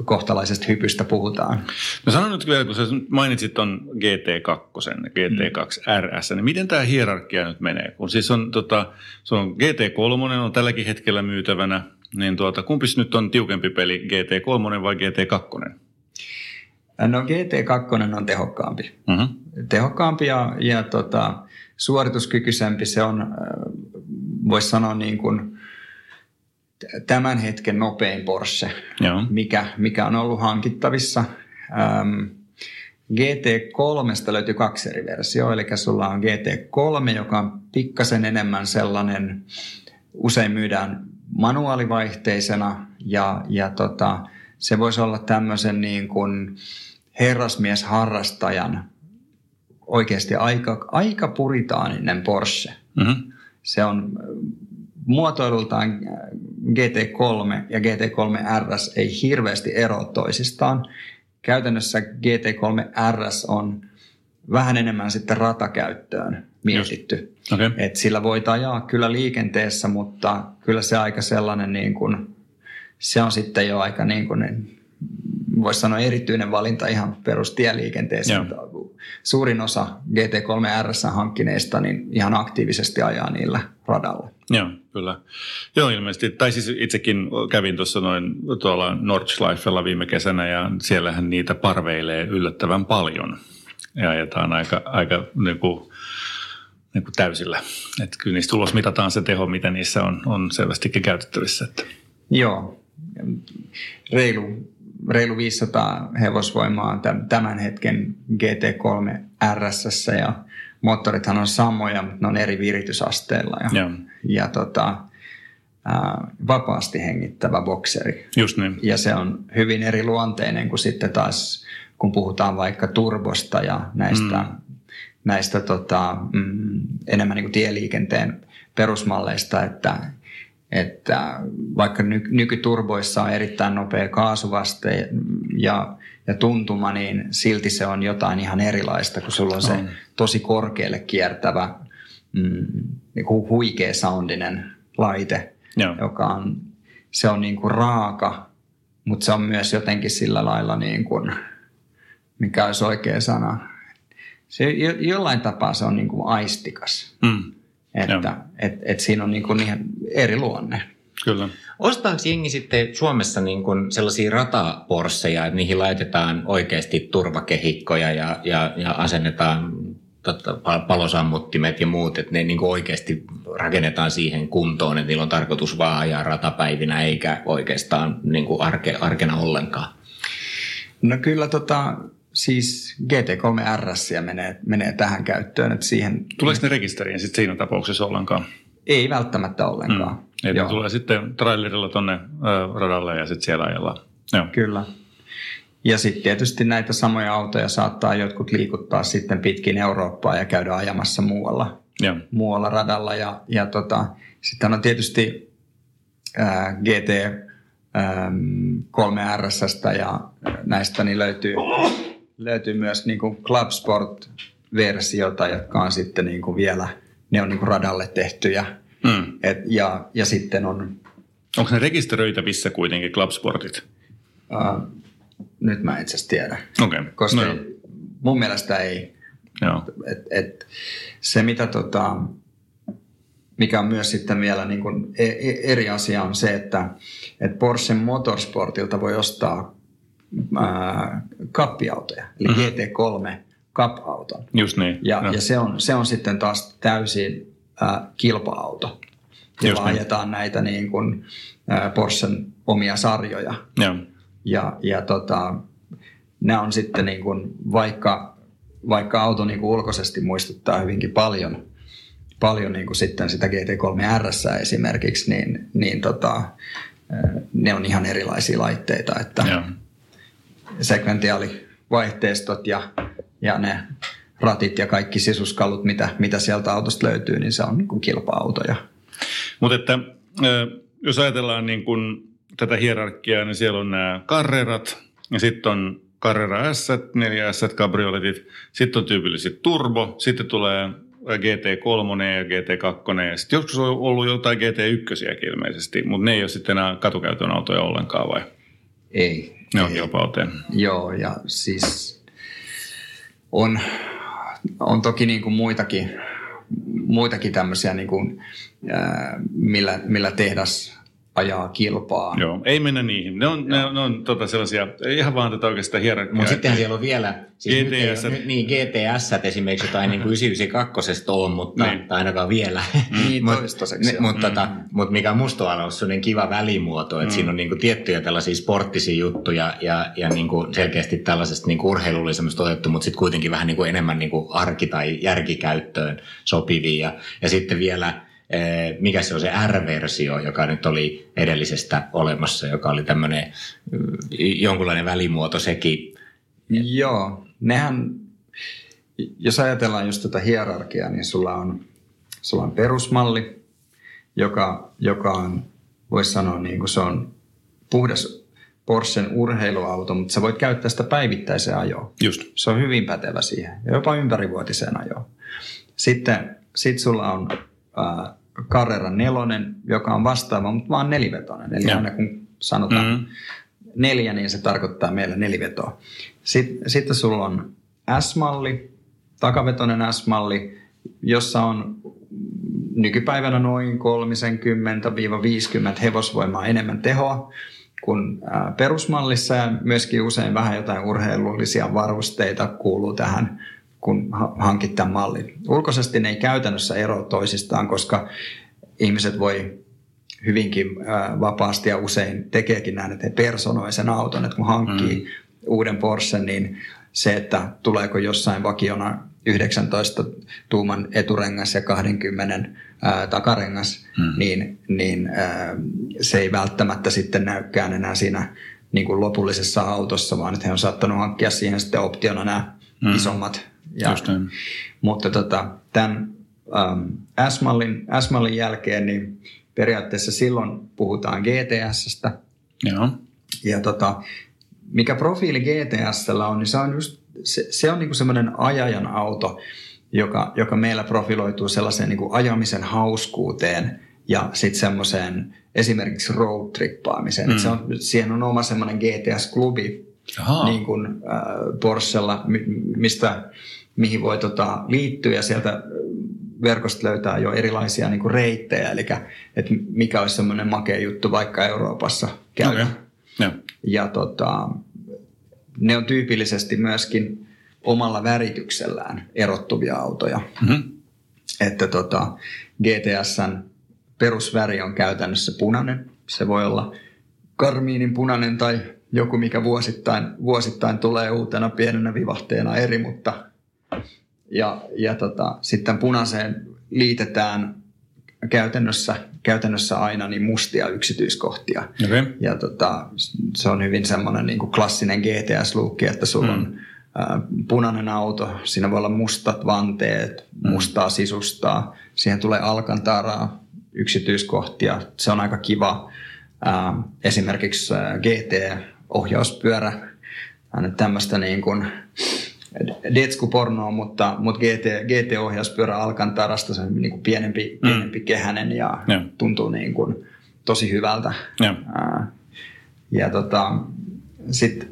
[SPEAKER 3] kohtalaisesta hypystä puhutaan.
[SPEAKER 2] No sano nyt vielä, kun sä mainitsit tuon GT2, GT2 RS, niin miten tämä hierarkia nyt menee? Kun siis on, tota, se on GT3 on tälläkin hetkellä myytävänä, niin tuota, kumpis nyt on tiukempi peli, GT3 vai GT2?
[SPEAKER 3] No GT2 on tehokkaampi.
[SPEAKER 2] Uh-huh.
[SPEAKER 3] Tehokkaampi ja, ja tota, suorituskykyisempi. Se on, äh, voisi sanoa niin kuin tämän hetken nopein Porsche,
[SPEAKER 2] Joo.
[SPEAKER 3] Mikä, mikä on ollut hankittavissa. Ähm, GT3 löytyy kaksi eri versioa, eli sulla on GT3, joka on pikkasen enemmän sellainen, usein myydään manuaalivaihteisena ja, ja tota, se voisi olla tämmöisen niin kuin herrasmiesharrastajan oikeasti aika, aika puritaaninen Porsche.
[SPEAKER 2] Mm-hmm.
[SPEAKER 3] Se on muotoilultaan GT3 ja GT3 RS ei hirveästi eroa toisistaan. Käytännössä GT3 RS on vähän enemmän sitten ratakäyttöön mietitty.
[SPEAKER 2] Okay.
[SPEAKER 3] Et sillä voit ajaa kyllä liikenteessä, mutta kyllä se aika sellainen niin kuin, se on sitten jo aika niin kuin, voisi sanoa erityinen valinta ihan perustieliikenteessä.
[SPEAKER 2] Joo.
[SPEAKER 3] Suurin osa GT3 RS hankkineista niin ihan aktiivisesti ajaa niillä radalla.
[SPEAKER 2] Joo, kyllä. Joo, ilmeisesti. Tai siis itsekin kävin tuossa noin tuolla Nordschleifella viime kesänä ja siellähän niitä parveilee yllättävän paljon. Ja ajetaan aika, aika niin kuin, niin kuin täysillä. Että kyllä niistä tulos mitataan se teho, mitä niissä on, on selvästikin käytettävissä. Että.
[SPEAKER 3] Joo, reilu, reilu 500 hevosvoimaa tämän hetken GT3 RS ja moottorithan on samoja, mutta ne on eri viritysasteilla ja,
[SPEAKER 2] Joo.
[SPEAKER 3] ja tota, ää, vapaasti hengittävä bokseri.
[SPEAKER 2] Just niin.
[SPEAKER 3] Ja se on hyvin eri luonteinen kuin sitten taas, kun puhutaan vaikka turbosta ja näistä, mm. näistä tota, mm, enemmän niin kuin tieliikenteen perusmalleista, että, että vaikka ny, nykyturboissa on erittäin nopea kaasuvaste ja, ja tuntuma, niin silti se on jotain ihan erilaista, kun sulla on se tosi korkealle kiertävä, mm, niin kuin huikea soundinen laite,
[SPEAKER 2] Joo.
[SPEAKER 3] joka on, se on niin kuin raaka, mutta se on myös jotenkin sillä lailla niin kuin, mikä olisi oikea sana. Se, jo, jollain tapaa se on niin kuin aistikas,
[SPEAKER 2] Mm.
[SPEAKER 3] Että et, et siinä on niin kuin ihan eri luonne.
[SPEAKER 2] Kyllä.
[SPEAKER 1] Ostaako jengi sitten Suomessa niin kuin sellaisia rataporsseja, että niihin laitetaan oikeasti turvakehikkoja ja, ja, ja asennetaan totta, pal- palosammuttimet ja muut, että ne niin kuin oikeasti rakennetaan siihen kuntoon, että niillä on tarkoitus vaan ajaa ratapäivinä eikä oikeastaan niin kuin arke, arkena ollenkaan.
[SPEAKER 3] No kyllä tota, siis GT3 RS menee, menee tähän käyttöön, että siihen
[SPEAKER 2] Tuleeko ne rekisteriin sitten siinä tapauksessa ollenkaan?
[SPEAKER 3] ei välttämättä ollenkaan.
[SPEAKER 2] Mm. Eli tulee sitten trailerilla tonne ö, radalle ja sitten siellä ajellaan. Joo.
[SPEAKER 3] Kyllä. Ja sitten tietysti näitä samoja autoja saattaa jotkut liikuttaa sitten pitkin Eurooppaa ja käydä ajamassa muualla,
[SPEAKER 2] Joo.
[SPEAKER 3] muualla radalla. Ja, ja tota, sitten on tietysti ää, GT äm, 3 RS ja näistä niin löytyy, löytyy myös niin kuin Club Sport-versiota, jotka on sitten niin kuin vielä, ne on niin kuin radalle tehtyjä.
[SPEAKER 2] Mm.
[SPEAKER 3] Et, ja, ja sitten on,
[SPEAKER 2] Onko ne rekisteröitävissä kuitenkin Clubsportit?
[SPEAKER 3] ää, nyt mä itse asiassa tiedä.
[SPEAKER 2] Okay.
[SPEAKER 3] koska
[SPEAKER 2] no,
[SPEAKER 3] mun mielestä ei,
[SPEAKER 2] joo.
[SPEAKER 3] Et, et se, mitä tota, mikä on myös sitten vielä niin kuin e- e- eri asia on se, että et Porsche Motorsportilta voi ostaa ää, kappiautoja, eli
[SPEAKER 2] Mhm.
[SPEAKER 3] GT3 Cup-auton.
[SPEAKER 2] Just niin.
[SPEAKER 3] Ja,
[SPEAKER 2] Joo.
[SPEAKER 3] ja se, on, se on sitten taas täysin ää, kilpa-auto, jolla
[SPEAKER 2] niin.
[SPEAKER 3] ajetaan näitä niin kuin, ää, Porschen omia sarjoja.
[SPEAKER 2] Joo.
[SPEAKER 3] Ja, ja tota, nämä on sitten niin kuin, vaikka, vaikka auto niin kuin ulkoisesti muistuttaa hyvinkin paljon, paljon niin kuin sitten sitä GT3 RS esimerkiksi, niin, niin tota, ne on ihan erilaisia laitteita, että
[SPEAKER 2] Joo.
[SPEAKER 3] Sekventiaalivaihteistot ja, ja ne ratit ja kaikki sisuskalut, mitä, mitä sieltä autosta löytyy, niin se on niin kuin kilpa-autoja.
[SPEAKER 2] Mutta että jos ajatellaan niin kun tätä hierarkiaa, niin siellä on nämä karrerat ja sitten on Carrera S, 4 S, kabrioletit, sitten on tyypillisesti turbo, sitten tulee GT3 ja GT2 ja sitten joskus on ollut jotain GT1 ilmeisesti, mutta ne ei ole sitten enää katukäytön autoja ollenkaan vai?
[SPEAKER 3] Ei.
[SPEAKER 2] Ne on
[SPEAKER 3] ei.
[SPEAKER 2] kilpa-autoja.
[SPEAKER 3] Joo, ja siis on, on toki niin kuin muitakin, muitakin tämmöisiä, niin kuin, millä, millä tehdas ajaa kilpaa.
[SPEAKER 2] Joo, ei mennä niihin. Ne on, ne on, ne on tota sellaisia, ihan vaan tätä oikeastaan hierarkiaa.
[SPEAKER 1] Mutta sittenhän siellä on vielä, siis
[SPEAKER 2] GTS.
[SPEAKER 1] nyt, niin GTS esimerkiksi jotain niin kuin 992 on, mutta
[SPEAKER 2] Niin.
[SPEAKER 1] tai ainakaan vielä.
[SPEAKER 3] Niin,
[SPEAKER 1] Mut-
[SPEAKER 3] toistaiseksi
[SPEAKER 1] ne-. Mutta tota, mut mikä musta on ollut sellainen kiva välimuoto, että mm. siinä on niin kuin tiettyjä tällaisia sporttisia juttuja ja, ja niin kuin selkeästi tällaisesta niin kuin urheilullisemmasta otettu, mutta sitten kuitenkin vähän niin kuin enemmän niin kuin arki- tai järkikäyttöön sopivia. Ja, ja sitten vielä mikä se on se R-versio, joka nyt oli edellisestä olemassa, joka oli tämmöinen eh, jonkunlainen välimuoto sekin.
[SPEAKER 3] Joo, nehän, jos ajatellaan just tätä hierarkiaa, niin sulla on, sulla on perusmalli, joka, joka on, voisi sanoa, niin kuin se on puhdas Porschen urheiluauto, mutta sä voit käyttää sitä päivittäiseen ajoon.
[SPEAKER 2] Just.
[SPEAKER 3] Se on hyvin pätevä siihen, ja jopa ympärivuotiseen ajoon. Sitten sit sulla on Carrera nelonen, joka on vastaava, mutta vaan nelivetoinen. Eli aina kun sanotaan
[SPEAKER 2] Mhm.
[SPEAKER 3] mm. neljä, niin se tarkoittaa meille nelivetoa. Sitten, sitten sulla on S-malli, takavetoinen S-malli, jossa on nykypäivänä noin 30-50 hevosvoimaa enemmän tehoa kuin perusmallissa ja myöskin usein vähän jotain urheilullisia varusteita kuuluu tähän, kun ha- hankit tämän mallin. Ulkoisesti ne ei käytännössä eroa toisistaan, koska ihmiset voi hyvinkin vapaasti ja usein tekeekin näin, että he personoi sen auton, että kun hankkii mm. uuden Porsche, niin se, että tuleeko jossain vakiona 19 tuuman eturengas ja 20 ää, takarengas, mm. niin, niin ää, se ei välttämättä sitten näykään enää siinä niin kuin lopullisessa autossa, vaan että he on saattanut hankkia siihen sitten optiona nämä mm. isommat. Ja, mutta tota, tämän ähm, S-mallin, S-mallin jälkeen niin periaatteessa silloin puhutaan GTSstä.
[SPEAKER 2] Joo.
[SPEAKER 3] Ja tota, mikä profiili GTSllä on, niin se on just se, se on niinku semmoinen ajajan auto, joka, joka meillä profiloituu sellaiseen niinku ajamisen hauskuuteen ja sitten semmoiseen esimerkiksi road trippaamiseen. Mm. Se on, siihen on oma semmoinen GTS-klubi
[SPEAKER 2] Jaha.
[SPEAKER 3] niin kuin äh, Porschella, mi- mistä, mihin voi tota, liittyä ja sieltä verkosta löytää jo erilaisia niin kuin reittejä, eli että mikä olisi semmoinen makea juttu vaikka Euroopassa käydä.
[SPEAKER 2] Okei. Joo.
[SPEAKER 3] Ja tota, ne on tyypillisesti myöskin omalla värityksellään erottuvia autoja.
[SPEAKER 2] Mhm.
[SPEAKER 3] Että tota, GTSn perusväri on käytännössä punainen. Se voi olla karmiinin punainen tai joku, mikä vuosittain, vuosittain tulee uutena pienenä vivahteena eri, mutta ja, ja tota, sitten punaiseen liitetään käytännössä, käytännössä aina niin mustia yksityiskohtia.
[SPEAKER 2] Okei.
[SPEAKER 3] Ja tota, se on hyvin semmoinen niin kuin klassinen GTS-luukki, että sulla on ää, punainen auto, siinä voi olla mustat vanteet, mustaa sisustaa, siihen tulee alkantaraa, yksityiskohtia, se on aika kiva. Ää, esimerkiksi GT-ohjauspyörä, tämmöistä niin kuin detskupornoa, mutta, mutta GT, GT-ohjauspyörä Alcantarasta se on niin kuin pienempi, pienempi kehänen ja
[SPEAKER 2] Joo.
[SPEAKER 3] tuntuu niin kuin tosi hyvältä. Ää, ja tota, sitten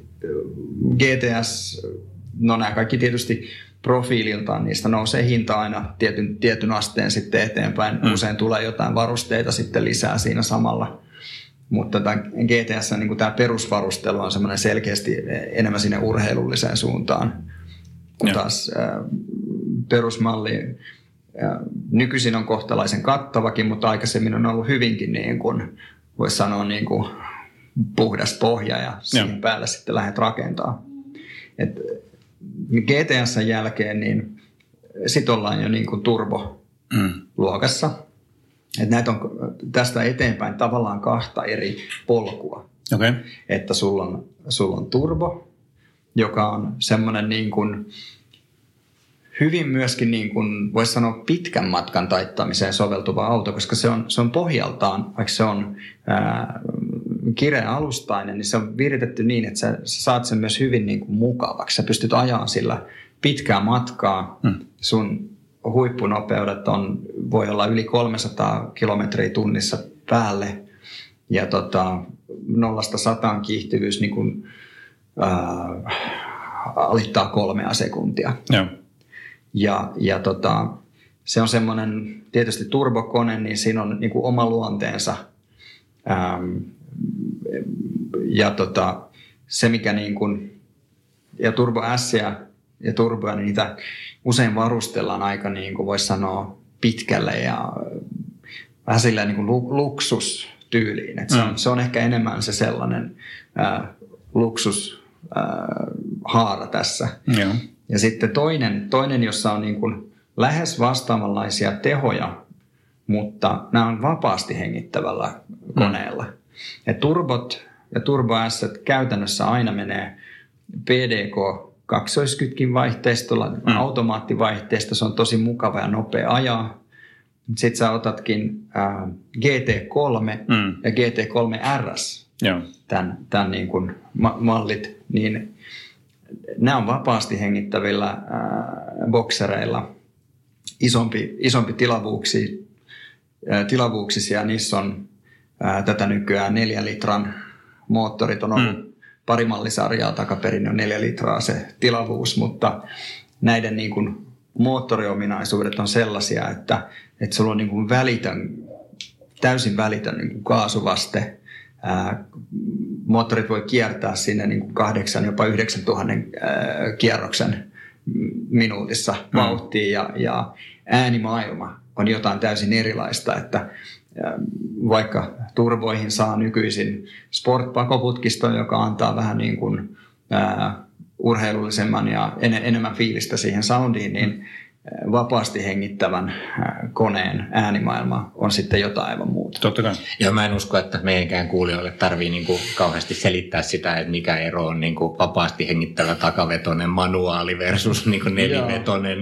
[SPEAKER 3] GTS, no nämä kaikki tietysti profiililtaan, niistä nousee hinta aina tietyn, tietyn asteen sitten eteenpäin. Mm. Usein tulee jotain varusteita sitten lisää siinä samalla. Mutta tämä GTS, niin kuin tämä perusvarustelu on semmoinen selkeästi enemmän sinne urheilulliseen suuntaan. Kun
[SPEAKER 2] Joo.
[SPEAKER 3] taas ää, perusmalli ää, nykyisin on kohtalaisen kattavakin, mutta aikaisemmin on ollut hyvinkin niin kuin, voisi sanoa niin kuin puhdas pohja ja siihen
[SPEAKER 2] Joo.
[SPEAKER 3] päälle sitten lähdet rakentaa. Et GTSn jälkeen niin sit ollaan jo niin kuin turbo-luokassa.
[SPEAKER 2] Mm.
[SPEAKER 3] Et näitä on tästä eteenpäin tavallaan kahta eri polkua.
[SPEAKER 2] Okei.
[SPEAKER 3] Että sulla on, sulla on turbo, joka on semmoinen niin kuin hyvin myöskin niin kuin voisi sanoa pitkän matkan taittamiseen soveltuva auto, koska se on, se on pohjaltaan, vaikka se on ää, kireä alustainen, niin se on viritetty niin, että sä, sä saat sen myös hyvin niin kuin mukavaksi. Sä pystyt ajaa sillä pitkää matkaa.
[SPEAKER 2] Hmm.
[SPEAKER 3] Sun huippunopeudet on, voi olla yli 300 kilometriä tunnissa päälle. Ja tota, nollasta sataan kiihtyvyys niin kuin, ää, alittaa kolmea sekuntia.
[SPEAKER 2] Joo.
[SPEAKER 3] Ja, ja tota, se on semmoinen tietysti turbokone, niin siinä on niin kuin oma luonteensa. Ähm, ja tota, se, mikä niin kuin, ja Turbo S ja, ja Turboa, niin niitä usein varustellaan aika niin kuin voisi sanoa pitkälle ja vähän silleen niin kuin lu- luksustyyliin. Et se, on,
[SPEAKER 2] Mm.
[SPEAKER 3] se on ehkä enemmän se sellainen ää, luksus ää, haara tässä.
[SPEAKER 2] Joo.
[SPEAKER 3] Ja sitten toinen, toinen jossa on niin kuin lähes vastaavanlaisia tehoja mutta nämä on vapaasti hengittävällä koneella. Mm. Ja turbot ja turbo S käytännössä aina menee PDK kaksoiskytkin vaihteistolla, mm. automaattivaihteisto, se on tosi mukava ja nopea ajaa. Sitten sä otatkin äh, GT3 mm. ja GT3 RS, Joo. tämän, tämän niin kuin ma- mallit, niin nämä on vapaasti hengittävillä äh, boksereilla isompi, isompi tilavuuksi, äh, tilavuuksisia. Niissä on äh, tätä nykyään neljän litran moottorit on ollut mm. pari mallisarjaa takaperin on neljä litraa se tilavuus, mutta näiden niin kuin moottoriominaisuudet on sellaisia, että, että sulla on niin kuin välitön, täysin välitön niin kuin kaasuvaste. Ää, moottorit voi kiertää sinne niin kuin kahdeksan, jopa yhdeksän tuhannen kierroksen minuutissa mm. vauhtiin ja, ja äänimaailma on jotain täysin erilaista, että vaikka turvoihin saa nykyisin sportpakoputkiston, joka antaa vähän niin kuin, ää, urheilullisemman ja en, enemmän fiilistä siihen soundiin, niin vapaasti hengittävän koneen äänimaailma on sitten jotain aivan muuta.
[SPEAKER 2] Totta kai.
[SPEAKER 1] Ja mä en usko, että meidänkään kuulijoille tarvii niinku kauheasti selittää sitä, että mikä ero on niinku vapaasti hengittävä takavetoinen manuaali versus niinku nelivetoinen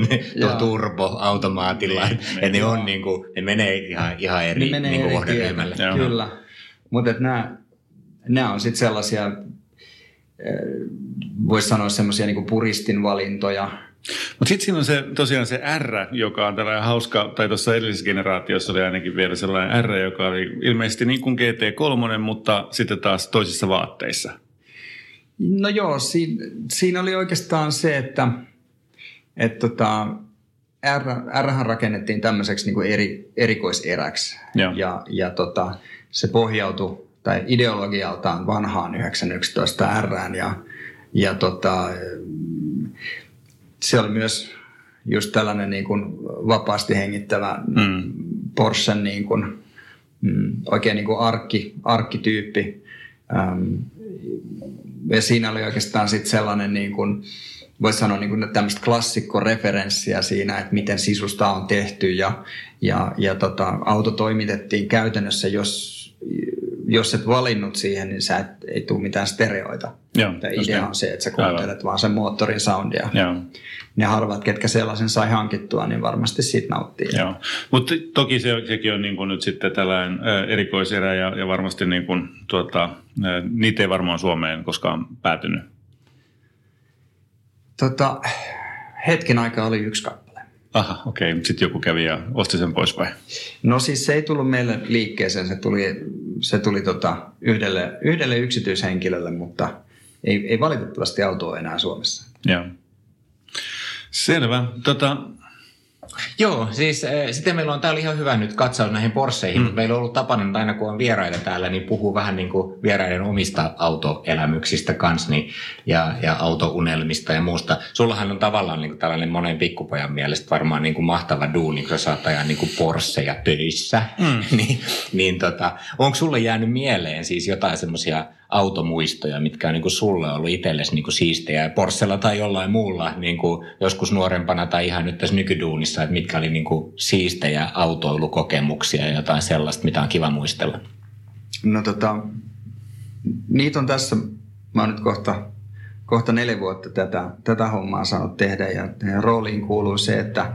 [SPEAKER 1] turbo automaatilla. Niin, ne, ne, on niinku, ne menee ihan, ihan eri, ne niinku kohderyhmälle.
[SPEAKER 3] Kyllä, mutta nämä, nämä on sitten sellaisia, voisi sanoa semmoisia niinku puristin valintoja,
[SPEAKER 2] mutta sitten siinä on se, tosiaan se R, joka on tällainen hauska, tai tuossa edellisessä generaatiossa oli ainakin vielä sellainen R, joka oli ilmeisesti niin kuin GT3, mutta sitten taas toisissa vaatteissa.
[SPEAKER 3] No joo, siinä, siinä oli oikeastaan se, että, että tota, R, R rakennettiin tämmöiseksi niin kuin eri, erikoiseräksi. Joo. Ja, ja tota, se pohjautui tai ideologialtaan vanhaan 911 R ja, ja tota, se oli myös just tällainen niin kuin vapaasti hengittävä mm. Porschen niin kuin, mm, oikein niin kuin arkki, arkkityyppi. Ähm, ja siinä oli oikeastaan sitten sellainen niin kuin, voisi sanoa niin kuin tämmöistä klassikkoreferenssiä siinä, että miten sisusta on tehty ja, ja, ja tota, auto toimitettiin käytännössä, jos, jos et valinnut siihen, niin sä et, ei tule mitään stereoita. Joo, idea on se, että sä kuuntelet Aivan. vaan sen moottorin soundia. Joo ne harvat, ketkä sellaisen sai hankittua, niin varmasti siitä nauttii.
[SPEAKER 2] Joo, mutta toki se, sekin on niin kuin nyt sitten tällainen erikoiserä ja, ja varmasti niin kuin, tuota, niitä ei varmaan Suomeen koskaan päätynyt.
[SPEAKER 3] Tota, hetken aikaa oli yksi kappale.
[SPEAKER 2] Aha, okei. Okay. Sitten joku kävi ja osti sen pois vai?
[SPEAKER 3] No siis se ei tullut meille liikkeeseen. Se tuli, se tuli tota yhdelle, yhdelle yksityishenkilölle, mutta ei, ei valitettavasti autoa enää Suomessa.
[SPEAKER 2] Joo. Selvä. Tota,
[SPEAKER 1] Joo, siis äh, sitten meillä on täällä ihan hyvä nyt katsaus näihin Porscheihin, mm. meillä on ollut tapana, että aina kun on vieraita täällä, niin puhuu vähän niin kuin vieraiden omista autoelämyksistä kanssa niin, ja, ja autounelmista ja muusta. Sullahan on tavallaan niin kuin tällainen monen pikkupojan mielestä varmaan niin kuin mahtava duuni, kun sä saat ajaa niin kuin Porscheja töissä. Mm. niin, niin tota, onko sulle jäänyt mieleen siis jotain semmoisia automuistoja, mitkä on niin kuin sulle ollut itsellesi niin kuin siistejä Porschella tai jollain muulla niin kuin joskus nuorempana tai ihan nyt tässä nykyduunissa, että mitkä oli niin kuin siistejä autoilukokemuksia ja jotain sellaista, mitä on kiva muistella?
[SPEAKER 3] No tota, niitä on tässä, mä oon nyt kohta, kohta neljä vuotta tätä, tätä hommaa saanut tehdä ja, ja rooliin kuuluu se, että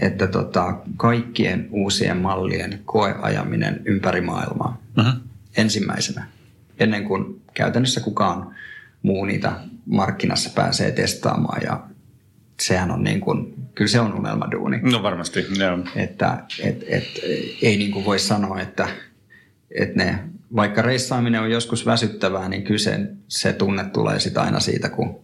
[SPEAKER 3] että tota, kaikkien uusien mallien koeajaminen ympäri maailmaa uh-huh. ensimmäisenä ennen kuin käytännössä kukaan muu niitä markkinassa pääsee testaamaan ja sehän on niin kuin, kyllä se on unelmaduuni.
[SPEAKER 2] No varmasti, joo.
[SPEAKER 3] Että et, et, ei niin kuin voi sanoa, että, että ne, vaikka reissaaminen on joskus väsyttävää, niin kyllä se, se tunne tulee sitten aina siitä, kun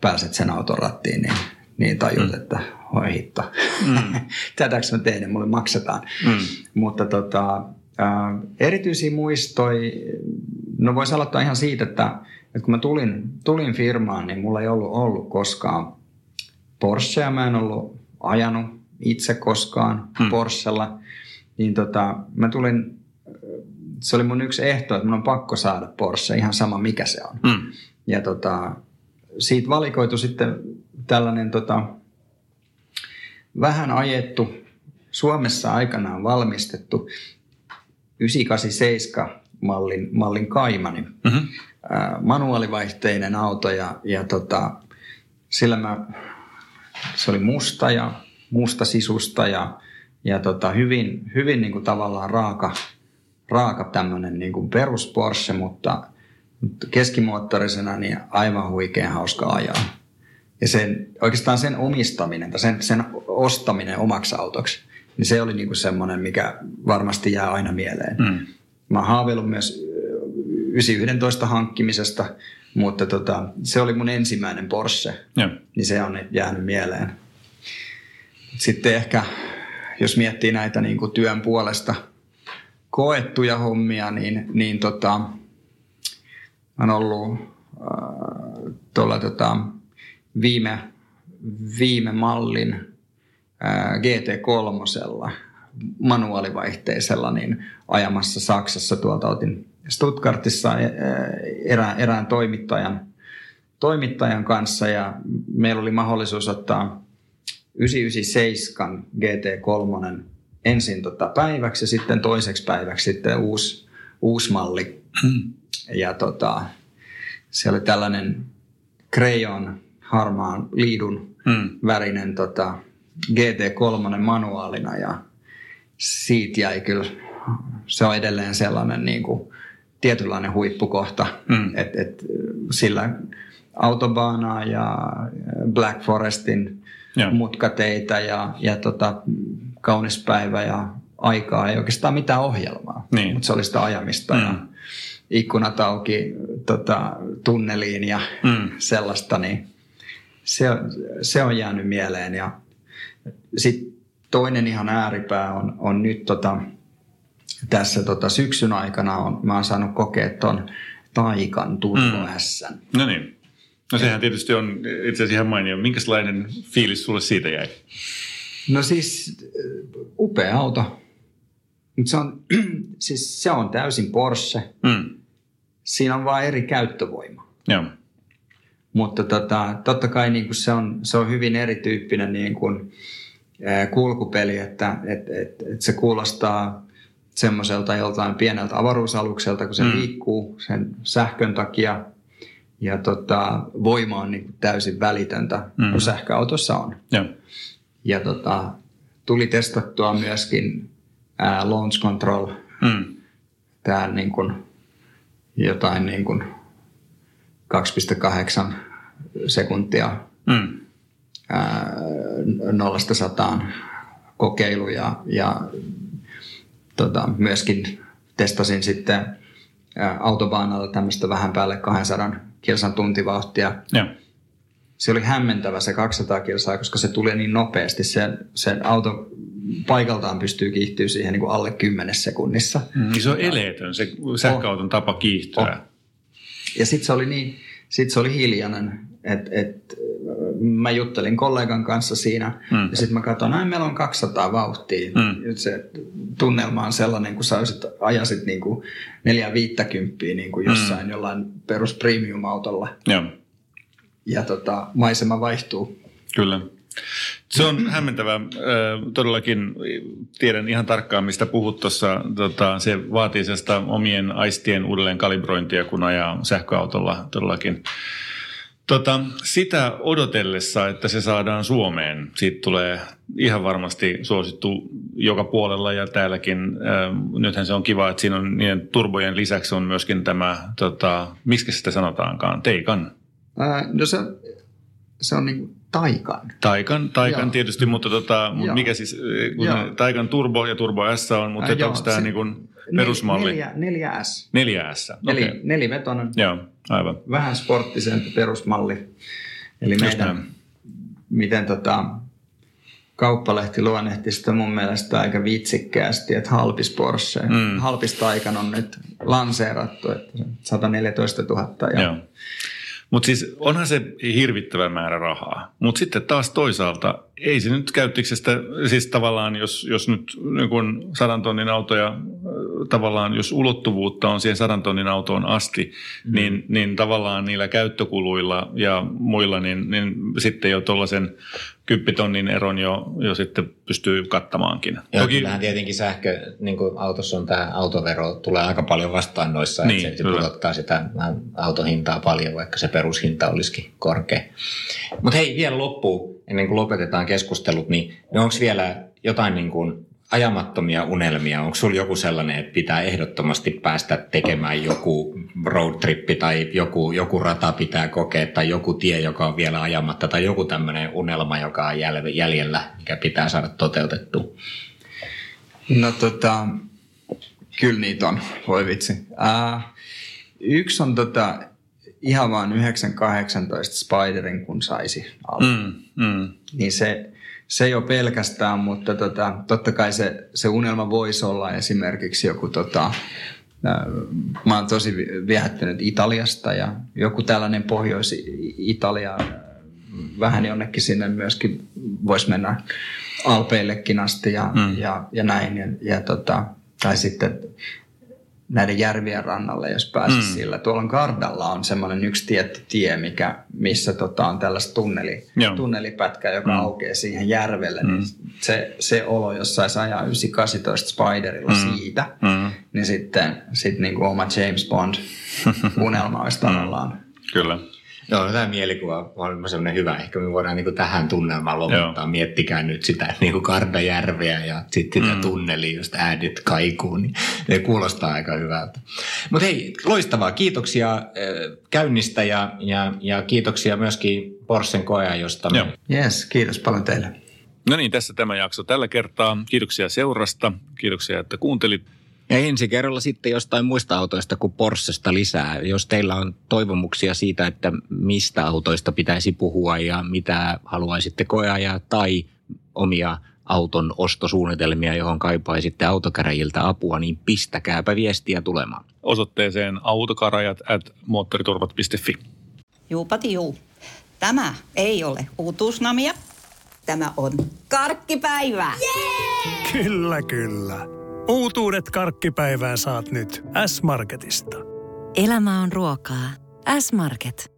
[SPEAKER 3] pääset sen auton rattiin, niin, niin tajut, mm. että oi hitto, mm. tätäkö mä teen, mulle maksetaan. Mm. Mutta tota, erityisiä muistoja, no voisi aloittaa ihan siitä, että, että kun mä tulin, tulin firmaan, niin mulla ei ollut ollut koskaan Porschea, mä en ollut ajanut itse koskaan hmm. Porschella, niin tota, mä tulin, se oli mun yksi ehto, että mun on pakko saada Porsche, ihan sama mikä se on. Hmm. Ja tota, siitä valikoitu sitten tällainen tota, vähän ajettu Suomessa aikanaan valmistettu 987 mallin, mallin Kaimani. Mm-hmm. manuaalivaihteinen auto ja, ja tota, sillä mä, se oli musta ja musta sisusta ja, ja tota, hyvin, hyvin niin kuin tavallaan raaka, raaka tämmöinen niin kuin perus Porsche, mutta keskimoottorisena niin aivan huikean hauska ajaa. Ja sen, oikeastaan sen omistaminen tai sen, sen ostaminen omaksi autoksi, niin se oli niinku semmoinen, mikä varmasti jää aina mieleen. Mm. Mä oon haaveillut myös 911 hankkimisesta, mutta tota, se oli mun ensimmäinen Porsche, ja. niin se on jäänyt mieleen. Sitten ehkä, jos miettii näitä niin kuin työn puolesta koettuja hommia, niin, niin tota, on ollut äh, tuolla tota, viime, viime mallin GT3 manuaalivaihteisella niin ajamassa Saksassa tuolta otin Stuttgartissa erään, erään toimittajan, toimittajan kanssa ja meillä oli mahdollisuus ottaa 997 GT3 ensin tota päiväksi ja sitten toiseksi päiväksi sitten uusi, uusi malli. Hmm. Ja tota, se oli tällainen Crayon harmaan liidun hmm. värinen tota, GT3 manuaalina ja siitä jäi kyllä, se on edelleen sellainen niin kuin, tietynlainen huippukohta, mm. että et, sillä autobaanaa ja Black Forestin ja. mutkateitä ja, ja tota, kaunis päivä ja aikaa, ei oikeastaan mitään ohjelmaa, niin. mutta se oli sitä ajamista mm. ja ikkunat auki tota, tunneliin ja mm. sellaista, niin se, se on jäänyt mieleen. Ja sitten toinen ihan ääripää on, on nyt tota, tässä tota syksyn aikana on, mä oon saanut kokea tuon Taikan Turbo mm. S.
[SPEAKER 2] No niin. No sehän tietysti on itse asiassa ihan mainio. Minkälainen fiilis sulle siitä jäi?
[SPEAKER 3] No siis upea auto. se on, siis se on täysin Porsche. Mm. Siinä on vain eri käyttövoima.
[SPEAKER 2] Joo.
[SPEAKER 3] Mutta tota, totta kai niin kuin se, on, se on hyvin erityyppinen niin kuin, kulkupeli, että et, et, et se kuulostaa semmoiselta joltain pieneltä avaruusalukselta, kun se mm. liikkuu sen sähkön takia. Ja tota, voima on niin täysin välitöntä, mm. kun sähköautossa on.
[SPEAKER 2] Ja,
[SPEAKER 3] ja tota, tuli testattua myöskin ää, launch control. Mm. Tämä niin kuin, jotain niin kuin 2,8 sekuntia mm. ää, nollasta sataan kokeilu ja, ja tota, myöskin testasin sitten autobaanalla tämmöistä vähän päälle 200 kilsan tuntivauhtia.
[SPEAKER 2] Ja.
[SPEAKER 3] Se oli hämmentävä se 200 kilsaa, koska se tuli niin nopeasti. Se, se auto paikaltaan pystyy kiihtyä siihen niin kuin alle 10 sekunnissa.
[SPEAKER 2] Mm, se on eleetön, se sähköauton tapa kiihtyä. Oh.
[SPEAKER 3] Ja sitten se oli niin, sit se oli hiljainen, että et, mä juttelin kollegan kanssa siinä mm. ja sitten mä katsoin, että meillä on 200 vauhtia. Mm. Se tunnelma on sellainen, kun sä olisit, ajasit niin kuin 450 niin kuin jossain mm. jollain perus premium-autolla.
[SPEAKER 2] Ja,
[SPEAKER 3] ja tota, maisema vaihtuu.
[SPEAKER 2] Kyllä. Se on hämmentävää. Todellakin tiedän ihan tarkkaan, mistä puhut tuossa. Tota, se vaatii omien aistien uudelleen kalibrointia, kun ajaa sähköautolla todellakin. Tota, sitä odotellessa, että se saadaan Suomeen, siitä tulee ihan varmasti suosittu joka puolella ja täälläkin. Nythän se on kiva, että siinä on niiden turbojen lisäksi on myöskin tämä, tota, miksi sitä sanotaankaan, Teikan.
[SPEAKER 3] Ää, no se, se on niin Taikan.
[SPEAKER 2] Taikan, Taikan joo. tietysti, mutta tota, mut mikä siis, kun Taikan Turbo ja Turbo S on, mutta äh, onko tämä niin kuin perusmalli?
[SPEAKER 3] 4, s
[SPEAKER 2] 4S,
[SPEAKER 3] Neli, okay. Nelivetonen.
[SPEAKER 2] Joo, aivan.
[SPEAKER 3] Vähän sporttisempi perusmalli. Eli Just meidän, näin. miten tota, kauppalehti luonnehti sitä mun mielestä aika vitsikkäästi, että halpis Porsche, mm. halpis Taikan on nyt lanseerattu, että 114 000. Ja Joo.
[SPEAKER 2] Mutta siis onhan se hirvittävä määrä rahaa. Mutta sitten taas toisaalta ei se nyt käyttiksestä, siis tavallaan jos, jos nyt niin kun sadan tonnin autoja tavallaan, jos ulottuvuutta on siihen sadan tonnin autoon asti, mm. niin, niin tavallaan niillä käyttökuluilla ja muilla, niin, niin sitten jo tuollaisen kymppitonnin eron jo, jo sitten pystyy kattamaankin.
[SPEAKER 1] Joo, Toki... kyllähän tietenkin sähkö, niin kuin autossa on tämä autovero, tulee aika paljon vastaan noissa, niin, että se, pudottaa sitä autohintaa paljon, vaikka se perushinta olisikin korkea. Mutta hei, vielä loppuun, ennen kuin lopetetaan keskustelut, niin, niin onko vielä jotain niin kuin ajamattomia unelmia? Onko sulla joku sellainen, että pitää ehdottomasti päästä tekemään joku roadtrippi tai joku, joku rata pitää kokea tai joku tie, joka on vielä ajamatta tai joku tämmöinen unelma, joka on jäljellä, mikä pitää saada toteutettua?
[SPEAKER 3] No tota, kyllä niitä on, voi vitsi. Uh, yksi on tota, ihan vaan 918 Spiderin, kun saisi. Mm, mm. Niin se, se jo pelkästään, mutta tota, totta kai se, se unelma voisi olla esimerkiksi joku, tota, mä oon tosi viehättynyt Italiasta ja joku tällainen Pohjois-Italia, vähän jonnekin sinne myöskin voisi mennä Alpeillekin asti ja, mm. ja, ja näin. Ja, ja tota, tai sitten näiden järvien rannalle, jos pääsisi mm. sillä. Tuolla Kardalla on semmoinen yksi tietty tie, mikä, missä tota on tällaista tunneli, tunnelipätkä, joka mm. aukeaa siihen järvelle. Niin mm. Niin se, se olo, jos saisi ajaa 918 Spiderilla mm. siitä, mm. niin sitten sit niin kuin oma James Bond unelma olisi tavallaan. Mm.
[SPEAKER 2] Kyllä.
[SPEAKER 1] Joo, tämä mielikuva on sellainen hyvä. Ehkä me voidaan niin kuin tähän tunnelmaan lopettaa. Joo. Miettikää nyt sitä niin kuin Kardajärveä ja sitten sitä mm. tunnelia, josta äänet kaikuu. Niin ne kuulostaa aika hyvältä. Mutta hei, loistavaa. Kiitoksia äh, käynnistä ja, ja, ja kiitoksia myöskin Porsen koeajosta.
[SPEAKER 3] Joo. Yes, kiitos paljon teille.
[SPEAKER 2] No niin, tässä tämä jakso tällä kertaa. Kiitoksia seurasta. Kiitoksia, että kuuntelit.
[SPEAKER 1] Ja ensi kerralla sitten jostain muista autoista kuin Porschesta lisää. Jos teillä on toivomuksia siitä, että mistä autoista pitäisi puhua ja mitä haluaisitte koeajaa tai omia auton ostosuunnitelmia, johon kaipaisitte autokäräjiltä apua, niin pistäkääpä viestiä tulemaan.
[SPEAKER 2] Osoitteeseen autokarajat at moottoriturvat.fi.
[SPEAKER 4] Juupati juu. Tämä ei ole uutuusnamia. Tämä on karkkipäivää.
[SPEAKER 5] Yeah! Kyllä, kyllä. Uutuudet karkkipäivään saat nyt S-Marketista.
[SPEAKER 6] Elämä on ruokaa. S-Market.